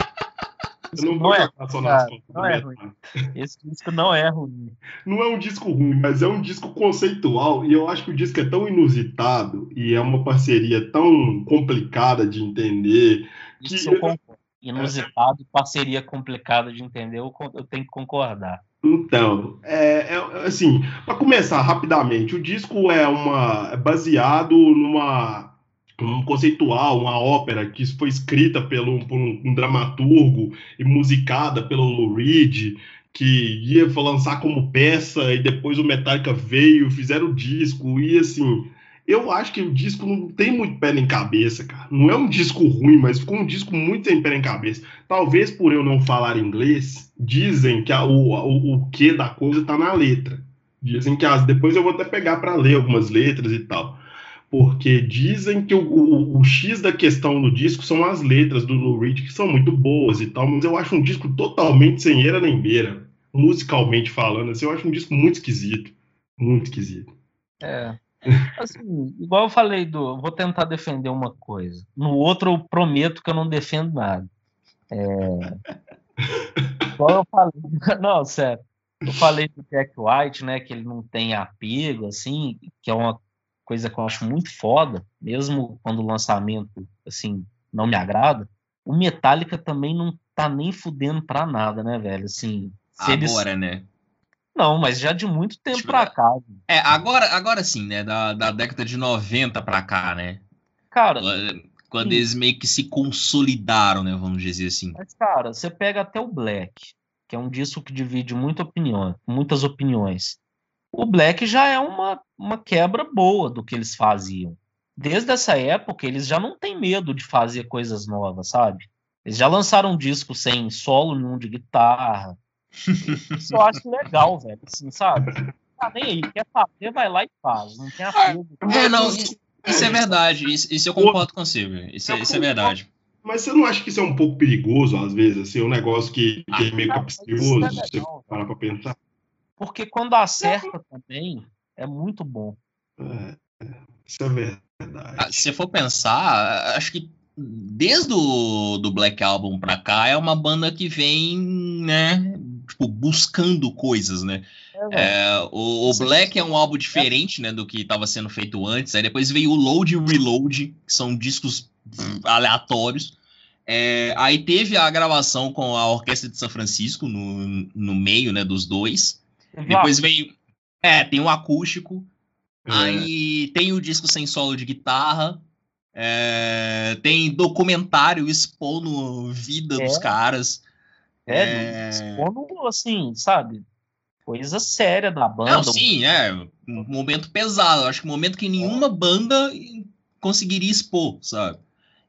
Eu não vou Não é, jogar só nas costas do é Metallica. Esse disco não é ruim. Não é um disco ruim, mas é um disco conceitual. E eu acho que o disco é tão inusitado e é uma parceria tão complicada de entender. Isso Que- eu. Inusitado, parceria complicada de entender, eu, eu tenho que concordar. Então, é, é- assim, para começar rapidamente, o disco é uma é baseado numa um conceitual, uma ópera que foi escrita pelo, por um, um dramaturgo e musicada pelo Lou Reed, que ia lançar como peça e depois o Metallica veio, fizeram o disco e assim, eu acho que o disco não tem muito pé nem cabeça, cara. Não é um disco ruim, mas ficou um disco muito sem pé nem cabeça. Talvez por eu não falar inglês, dizem que a- o, o, o que da coisa tá na letra. Dizem que as, depois eu vou até pegar para ler algumas letras e tal. Porque dizem que o, o, o X da questão no disco são as letras do Lou Reed, que são muito boas e tal, mas eu acho um disco totalmente sem era nem beira, musicalmente falando. Assim, eu acho um disco muito esquisito. Muito esquisito. É. Assim, igual eu falei do. Vou tentar defender uma coisa. No outro, eu prometo que eu não defendo nada. É... Igual eu falei. Não, sério. Eu falei do Jack White, né? Que ele não tem apego, assim, que é uma coisa que eu acho muito foda, mesmo quando o lançamento, assim, não me agrada. O Metallica também não tá nem fudendo pra nada, né, velho? Assim. Agora, eles... né? Não, mas já de muito tempo Deixa pra cá. É, agora, agora sim, né? Da, da década de 90 pra cá, né? Cara. Quando sim. eles meio que se consolidaram, né? Vamos dizer assim. Mas, cara, você pega até o Black, que é um disco que divide muita opinião, muitas opiniões. O Black já é uma, uma quebra boa do que eles faziam. Desde essa época, eles já não têm medo de fazer coisas novas, sabe? Eles já lançaram um disco sem solo nenhum de guitarra, isso eu acho legal, velho, assim, sabe? Tá nem aí, quer fazer, vai lá e faz. Não tem apego. É, não, isso, isso é verdade. Isso, isso eu concordo com você, isso, é, isso é verdade. Mas você não acha que isso é um pouco perigoso, às vezes, assim, um negócio que, que é meio capcioso, é você parar pra pensar? Porque quando acerta também, é muito bom. É, isso é verdade. Ah, se for pensar, acho que desde o do Black Album pra cá, é uma banda que vem, né, tipo, buscando coisas, né? É, o, o Black é um álbum diferente, né, do que estava sendo feito antes. Aí depois veio o Load e Reload, que são discos aleatórios. É, aí teve a gravação com a Orquestra de São Francisco no, no meio, né, dos dois. Depois veio, é, tem o acústico. É. Aí tem o disco sem solo de guitarra. É, tem documentário expondo vida dos é. caras. É, é... expondo, assim, sabe? Coisa séria da banda. Não, sim, é. Um momento pesado. Acho que um momento que nenhuma banda conseguiria expor, sabe?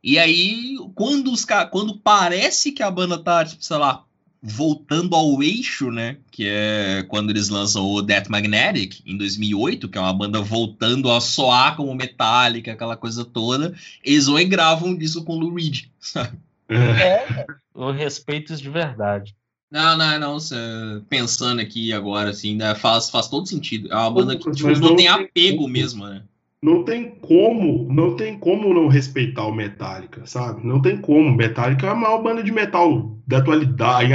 E aí, quando, os, quando parece que a banda tá, tipo, sei lá, voltando ao eixo, né? Que é quando eles lançam o Death Magnetic em 2008, que é uma banda voltando a soar como Metallica, aquela coisa toda. Eles vão e gravam um disco com o Lou Reed, sabe? É, eu respeito isso de verdade. Não, não, não. Pensando aqui agora, assim, né, faz, faz todo sentido. É uma banda que tipo, não, não, tem apego mesmo, né? Não tem como, não tem como não respeitar o Metallica, sabe? Não tem como. Metallica é a maior banda de metal da atualidade,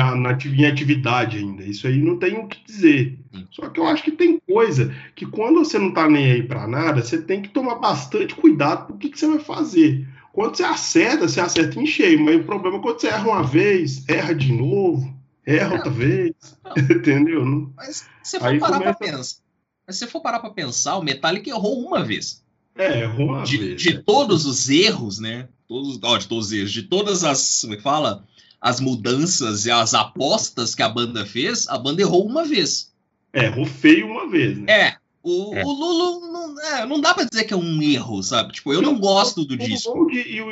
em atividade ainda. Isso aí não tem o que dizer. Só que eu acho que tem coisa que quando você não tá nem aí para nada, você tem que tomar bastante cuidado com o que, que você vai fazer. Quando você acerta, você acerta em cheio, mas o problema é quando você erra uma vez, erra de novo, erra outra vez, não. entendeu? Mas se for parar começa... pra pensar, mas se for parar pra pensar, o Metallica errou uma vez. É, errou uma de, vez. De é. todos os erros, né? Todos, ó, de todos os erros, de todas as, como é que fala? As mudanças e as apostas que a banda fez, a banda errou uma vez. É, errou feio uma vez, né? É, o, é. o Lulu não, é, não dá pra dizer que é um erro, sabe? Tipo, eu não gosto do disco. O e o,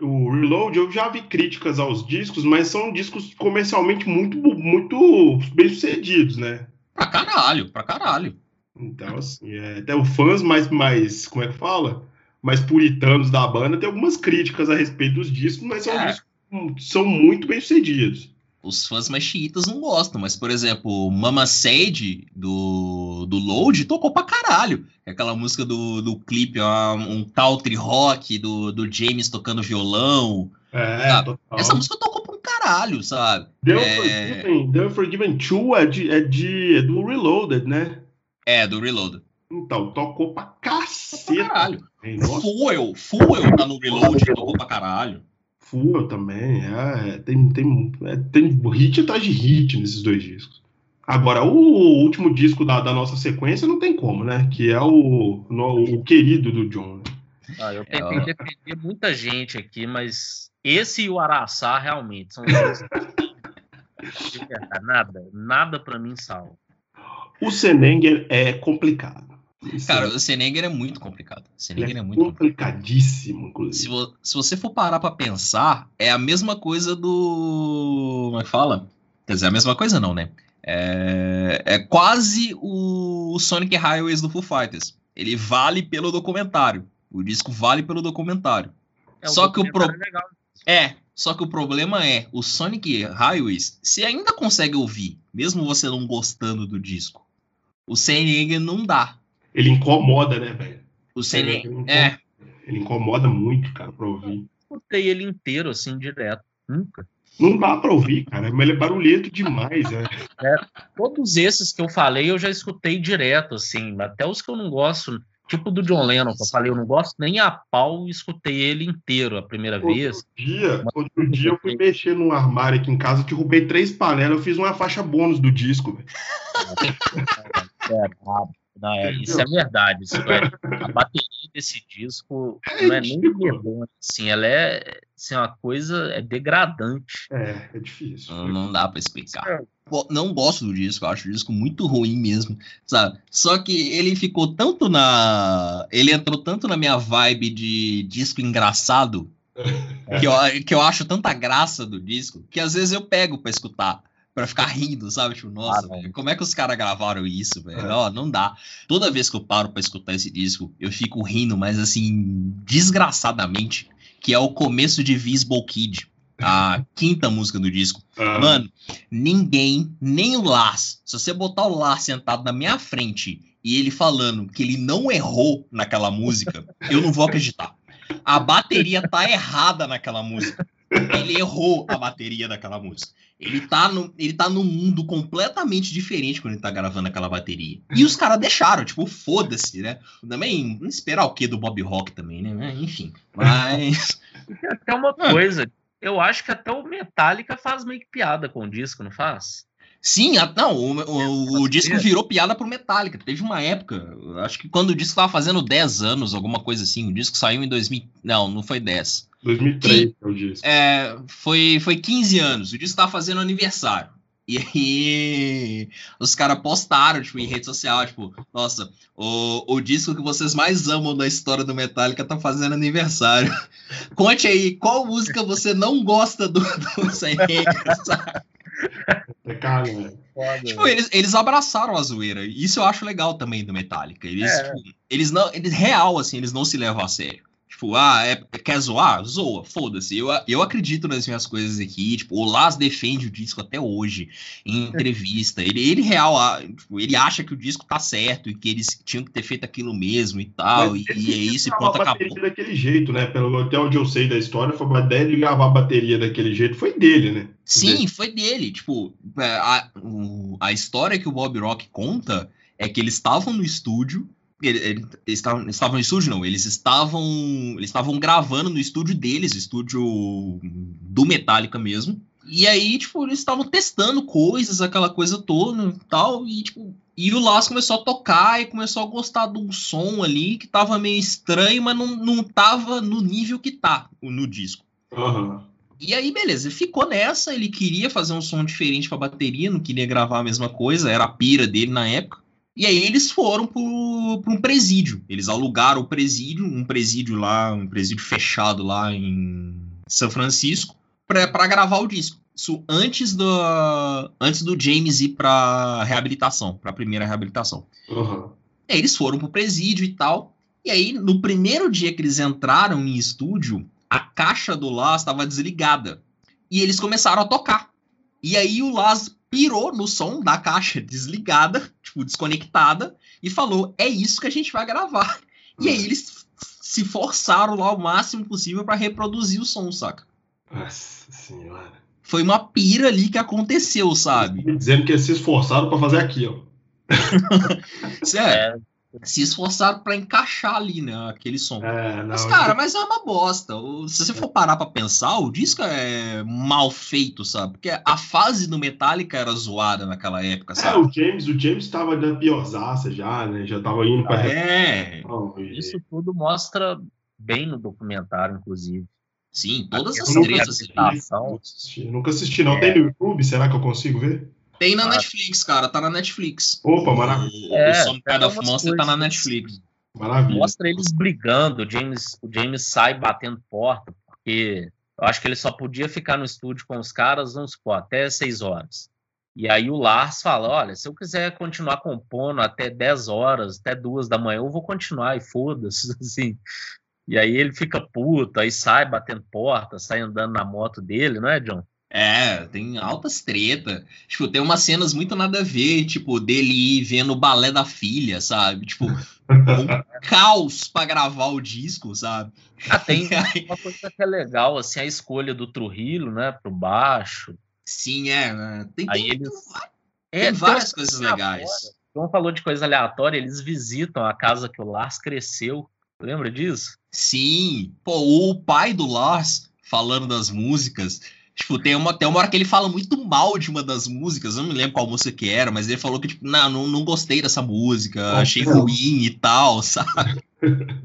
o, o, Reload, eu já vi críticas aos discos, mas são discos comercialmente muito, muito bem sucedidos, né? Pra caralho, pra caralho. Então, assim, é, até os fãs mais, mais, como é que fala? Mais puritanos da banda tem algumas críticas a respeito dos discos, mas são, é. discos, são muito bem sucedidos os fãs mais chiitas não gostam, mas, por exemplo, Mama Sage do, do Load tocou pra caralho. É aquela música do, do clipe, um, um country rock do, do James tocando violão. É, Essa música tocou pra um caralho, sabe? The é... Forgiven, Forgiven 2 é, de, é, de, é do Reloaded, né? É, do Reloaded. Então, tocou pra cacete. Pra caralho. Fuel, Fuel tá no Reload, tocou pra caralho. Full também, é, tem, tem, é, tem hit atrás de hit nesses dois discos. Agora, o último disco da, da nossa sequência não tem como, né? Que é o, no, o querido do John. Né? Ah, eu é, defender muita gente aqui, mas esse e o Araçá realmente são dois. nada, nada para mim salva. O Senenger é complicado. Cara, o Senenger é muito complicado. O Senenger é, é, muito complicadíssimo, inclusive. Se, vo se, você for parar pra pensar, é a mesma coisa do. Como é que fala? Quer dizer, a mesma coisa não, né? É, é quase o Sonic Highways do Foo Fighters. Ele vale pelo documentário. O disco vale pelo documentário. É, só que o pro... é, é, só que o problema é, o Sonic Highways, você ainda consegue ouvir, mesmo você não gostando do disco. O Senenger não dá. ele incomoda, né, velho? O CN... Ele incomoda, É, ele incomoda muito, cara, pra ouvir. Escutei ele inteiro, assim, direto. Nunca. Não dá pra ouvir, cara, mas ele é barulhento demais, né? Todos esses que eu falei, eu já escutei direto, assim. Até os que eu não gosto, tipo do John Lennon, que eu falei, eu não gosto nem a pau, escutei ele inteiro a primeira vez. Outro dia, outro dia eu fui mexer num armário aqui em casa, derrubei três panelas, eu fiz uma faixa bônus do disco, velho. É, ah, não, é, isso é verdade. Isso é, a bateria desse disco não é nem vergonha, assim, ela é assim, uma coisa é degradante. É, é difícil. não, não dá pra explicar. Pô, Não gosto do disco, eu acho o disco muito ruim mesmo, sabe? Só que ele ficou tanto na. Ele entrou tanto na minha vibe de disco engraçado, que eu, que eu acho tanta graça do disco, que às vezes eu pego pra escutar. Pra ficar rindo, sabe? Tipo, nossa, Ah, não. velho, como é que os caras gravaram isso, velho? É. Ó, não dá. Toda vez que eu paro pra escutar esse disco, eu fico rindo, mas assim, desgraçadamente, que é o começo de Visible Kid, a quinta música do disco. Ah, Mano, ninguém, nem o Lars, se você botar o Lars sentado na minha frente e ele falando que ele não errou naquela música, eu não vou acreditar. A bateria tá errada naquela música. Ele errou a bateria daquela música. Ele tá, no, ele tá num mundo completamente diferente quando ele tá gravando aquela bateria. E os caras deixaram, tipo, foda-se, né? Também, não esperar o quê do Bob Rock também, né? Enfim. Mas. Tem até uma coisa, eu acho que até o Metallica faz meio que piada com o disco, não faz? Sim, a- não, o, o- o disco virou piada pro Metallica. Teve uma época, acho que quando o disco tava fazendo 10 anos, alguma coisa assim, o disco saiu em 2000. Não, não foi 10. 2003 é o disco. É, foi, foi 15 anos, o disco tava fazendo aniversário. E aí, os caras postaram, tipo, em rede social, tipo, nossa, o, o disco que vocês mais amam da história do Metallica tá fazendo aniversário. Conte aí, qual música você não gosta do, do Sem Regra, sabe? É cara? Tipo, eles, eles abraçaram a zoeira. Isso eu acho legal também do Metallica. Eles, É. tipo, eles não. Eles, real, assim, eles não se levam a sério. Tipo, ah, é, quer zoar? Zoa, foda-se. Eu, eu acredito nas minhas coisas aqui. Tipo, o Lars defende o disco até hoje, em entrevista. Ele, ele real, tipo, ele acha que o disco tá certo e que eles tinham que ter feito aquilo mesmo e tal. E, e é isso, e pronto, acabou. daquele jeito, né? Pelo até onde eu sei da história, foi uma ideia de gravar a bateria daquele jeito, foi dele, né? Sim, foi dele. Tipo, é, a, a história que o Bob Rock conta é que eles estavam no estúdio. Ele- ele- Eles estavam estavam no estúdio, não. Eles estavam. Eles estavam gravando no estúdio deles, estúdio do Metallica mesmo. E aí, tipo, eles estavam testando coisas, aquela coisa toda e tal. E, tipo, e o Lars começou a tocar e começou a gostar de um som ali que tava meio estranho, mas não, não tava no nível que tá no disco. Aham. E aí, beleza, ele ficou nessa, ele queria fazer um som diferente pra bateria, não queria gravar a mesma coisa, era a pira dele na época. E aí eles foram pro um presídio. Eles alugaram o presídio, um presídio lá, um presídio fechado lá em São Francisco, pra gravar o disco. Isso antes do, antes do James ir pra reabilitação, pra primeira reabilitação. Aham. Aí eles foram pro presídio e tal. E aí, no primeiro dia que eles entraram em estúdio, a caixa do Lars estava desligada. E eles começaram a tocar. E aí o Lars pirou no som da caixa desligada, tipo, desconectada, e falou: é isso que a gente vai gravar. E aí eles se forçaram lá o máximo possível para reproduzir o som, saca? Nossa senhora. Foi uma pira ali que aconteceu, sabe? Dizendo que eles se esforçaram pra fazer aquilo. Sério, se esforçaram para encaixar ali, né, aquele som. É, não. Mas, cara, mas é uma bosta. Se você for parar pra pensar, o disco é mal feito, sabe? Porque a fase do Metallica era zoada naquela época, É, sabe? o James, o James tava da piorzaça já, né? Já tava indo pra É, e- Isso tudo mostra bem no documentário, inclusive. sim, todas Eu as. Ação. Nunca assisti, nunca assisti, não. É. Tem no YouTube? Será que eu consigo ver? Tem na Ah. Netflix, cara, tá na Netflix. Opa, maravilha. O, É, o Some Kind of Monster tá na. Netflix. Maravilha. Mostra eles brigando, o James, o James sai batendo porta, porque eu acho que ele só podia ficar no estúdio com os caras, vamos supor, até 6 horas. E aí o Lars fala, olha, se eu quiser continuar compondo até 10 horas, até 2 da manhã, eu vou continuar, e foda-se, assim. E aí ele fica puto, aí sai batendo porta, sai andando na moto dele, não é, John? É, tem altas treta. Tipo, tem umas cenas muito nada a ver, tipo, dele ir vendo o balé da filha, sabe? Tipo, um caos pra gravar o disco, sabe? Ah, tem uma coisa que é legal, assim, a escolha do Trujillo, né, pro baixo. Sim, é. né? Tem, Aí tem, eles- tem É, várias tem coisas legais. aleatórias. João falou de coisa aleatória, eles visitam a casa que o Lars cresceu. Lembra disso? Sim, pô, o pai do Lars falando das músicas. Tipo, tem uma, tem uma hora que ele fala muito mal de uma das músicas, eu não me lembro qual música que era, mas ele falou que, tipo, não, não, não gostei dessa música, Nossa, achei ruim e tal, sabe?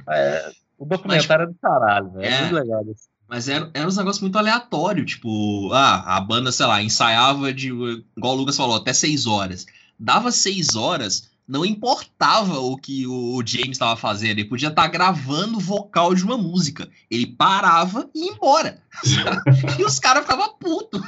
É, o documentário é do caralho, velho. É, É. muito legal isso. Mas era, era uns negócios muito aleatórios, tipo, ah, a banda, sei lá, ensaiava de, igual o Lucas falou, até seis horas. Dava seis horas, não importava o que o James estava fazendo, ele podia estar gravando o vocal de uma música. Ele parava e ia embora. e os caras ficavam putos.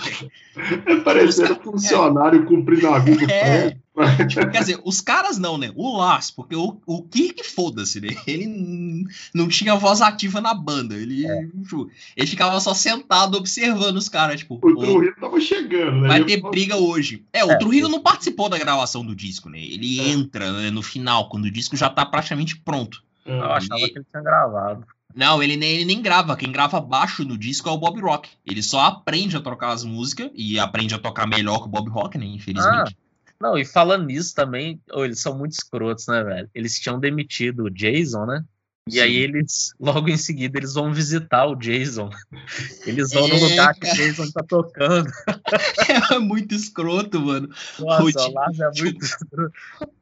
É parecendo funcionário cumprindo a vida É. Tipo, quer dizer, os caras não, né? O Lars, porque o, o Kirk, foda-se, né? Ele não tinha voz ativa na banda. Ele, tipo, ele ficava só sentado observando os caras, tipo, O "Pô, Trujillo tava chegando, né? vai ter briga hoje. É, o É. Trujillo não participou da gravação do disco, né? Ele É. entra né, no final, quando o disco já tá praticamente pronto. "Ah, Eu achava e- que ele tinha gravado. Não, ele nem, ele nem grava. Quem grava baixo no disco é o Bob Rock. Ele só aprende a tocar as músicas e aprende a tocar melhor que o Bob Rock, né? Infelizmente. Não, e falando nisso também, ô, eles são muito escrotos, né, velho? Eles tinham demitido o Jason, né? E Sim. aí eles, logo em seguida, eles vão visitar o Jason. Eles vão no É, lugar que o. Jason tá tocando. É muito escroto, mano. Nossa, O Lars é muito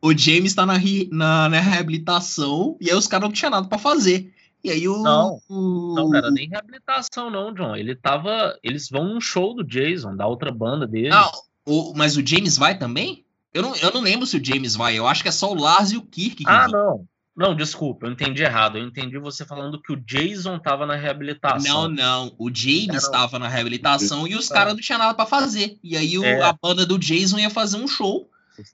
o James tá na, na, na reabilitação e aí os caras não tinham nada pra fazer. E aí o. Não, Não, era nem reabilitação, não, John. Ele tava. Eles vão num show do Jason, da outra banda dele. Não, o- mas o James vai também? Eu não, eu não lembro se o James vai. Eu acho que é só o Lars e o Kirk que ah, não. Não, desculpa, eu entendi errado. Eu entendi você falando que o Jason tava na Não, reabilitação. não. O James estava na reabilitação e os caras não tinham nada pra fazer. E aí o- É. a banda do Jason ia fazer um show.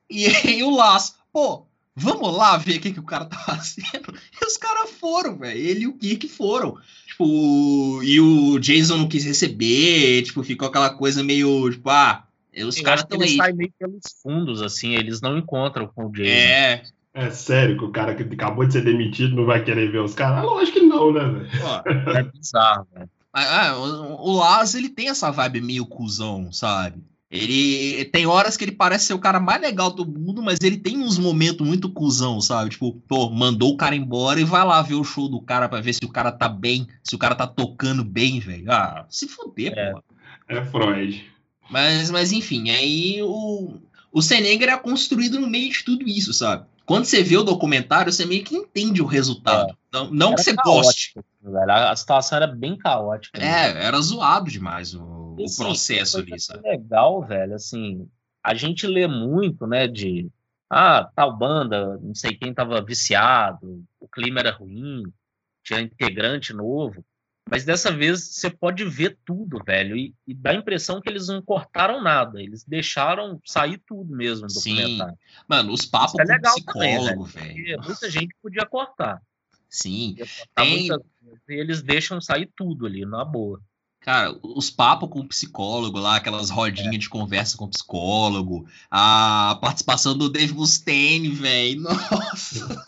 E aí o Lars, pô, vamos lá ver o que, que o cara tá fazendo. E os caras foram, velho. Ele e o Kirk foram. Tipo, e o Jason não quis receber, tipo, ficou aquela coisa meio, tipo, ah, os Eu caras que estão aí. sai meio pelos fundos, assim, eles não encontram com o Jason. É, É sério que o cara que acabou de ser demitido não vai querer ver os caras? Ah, lógico que não, né, velho? É bizarro, velho. Ah, ah, o, o Lars, ele tem essa vibe meio cuzão, sabe? Ele tem horas que ele parece ser o cara mais legal do mundo, mas ele tem uns momentos muito cuzão, sabe? Tipo, pô, mandou o cara embora e vai lá ver o show do cara pra ver se o cara tá bem, se o cara tá tocando bem, velho. Ah, se fuder, É. pô. É Freud. Mas, mas enfim, aí o, o Senegra é construído no meio de tudo isso, sabe? Quando você vê o documentário, você meio que entende o resultado. Não, não que Era você goste. velho. A a situação era bem caótica. né? É, era zoado demais o, E, processo uma ali, sabe? legal, velho, assim, a gente lê muito, né, de ah, tal banda, não sei quem tava viciado, o clima era ruim, tinha integrante novo, mas dessa vez você pode ver tudo, velho, e, e dá a impressão que eles não cortaram nada, eles deixaram sair tudo mesmo do Sim. documentário. Mano, os papos é com legal também, psicólogo, Porque velho. muita gente podia cortar, Sim. podia cortar Tem- e eles deixam sair tudo ali, na boa. Cara, os papos com o psicólogo lá, aquelas rodinhas de conversa com o psicólogo, a participação do Dave Mustaine, velho. Nossa,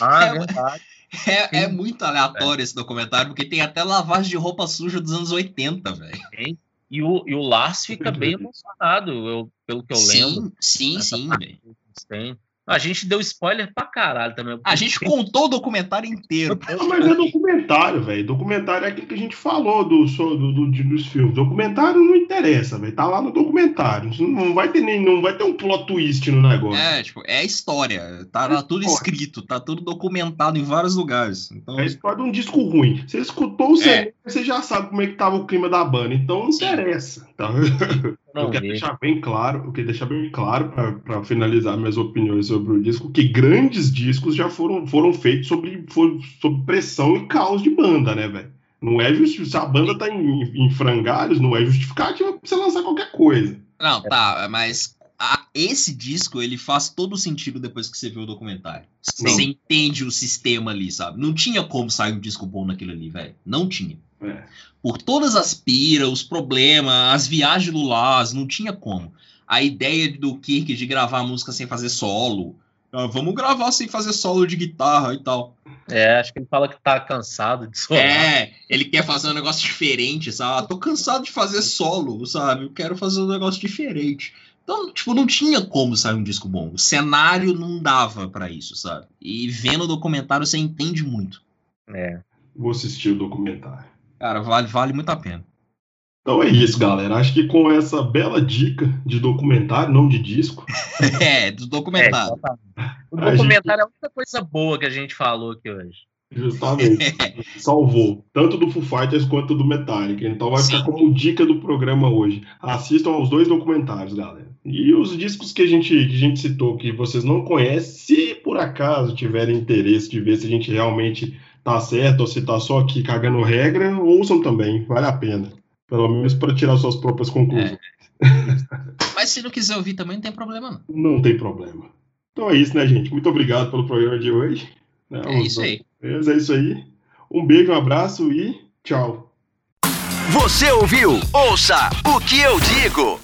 Ah, É, verdade. É, é Sim. muito aleatório esse documentário, porque tem até lavagem de roupa suja dos anos 80, velho. E o, e o Lars fica bem emocionado, eu, pelo que eu lembro. Sim, sim, Essa sim, parte velho. A gente deu spoiler pra caralho também. A gente contou o documentário inteiro. Ah, mas é documentário, velho. Documentário é aquilo que a gente falou do, do, do- dos filmes. Documentário não interessa, velho. Tá lá no documentário. Não vai ter nem, não vai ter um plot twist no negócio. É, tipo, é a história. Tá lá tudo escrito, tá tudo documentado em vários lugares. Então, É a história de um disco ruim. Você escutou o É. CD, você já sabe como é que tava o clima da banda. Então não Sim. interessa. Tá? eu quero deixar bem claro, eu quero deixar bem claro para finalizar minhas opiniões sobre o disco, que grandes discos já foram, foram feitos sobre, sob pressão e caos de banda, né, velho? Não é justi- se a banda tá em, em frangalhos, não é justificativa pra você lançar qualquer coisa. Não, tá, mas a- esse disco ele faz todo sentido depois que você vê o documentário. Você entende o sistema ali, sabe? Não tinha como sair um disco bom naquilo ali, velho. Não tinha. É. Por todas as piras, os problemas, as viagens Lars, não tinha como. A ideia do Kirk de gravar a música sem fazer solo. Ah, vamos gravar sem fazer solo de guitarra e tal. É, acho que ele fala que tá cansado de solar. É, ele quer fazer um negócio diferente, sabe? Ah, tô cansado de fazer solo, sabe? Eu quero fazer um negócio diferente. Então, tipo, não tinha como sair um disco bom. O cenário não dava pra isso, sabe? E vendo o documentário você entende muito. É. Vou assistir o documentário. Cara, vale, vale muito a pena. Então é isso, galera. Acho que com essa bela dica de documentário, não de disco, é, do É, documentário. exatamente. O A documentário é a única coisa boa que a gente falou aqui hoje. justamente, salvou. Tanto do Foo Fighters quanto do Metallica. Então vai ficar Sim. como dica do programa hoje. Assistam aos dois documentários, galera. E os discos que a gente, que a gente citou, que vocês não conhecem, se por acaso tiverem interesse de ver se a gente realmente tá certo ou se tá só aqui cagando regra, ouçam também. Vale a pena. Pelo menos para tirar suas próprias conclusões. Mas se não quiser ouvir também, não tem problema, não. Não tem problema. Então é isso, né, gente? Muito obrigado pelo programa de hoje. né? É isso aí. É isso aí. Um beijo, um abraço e tchau. Você ouviu? Ouça o que eu digo.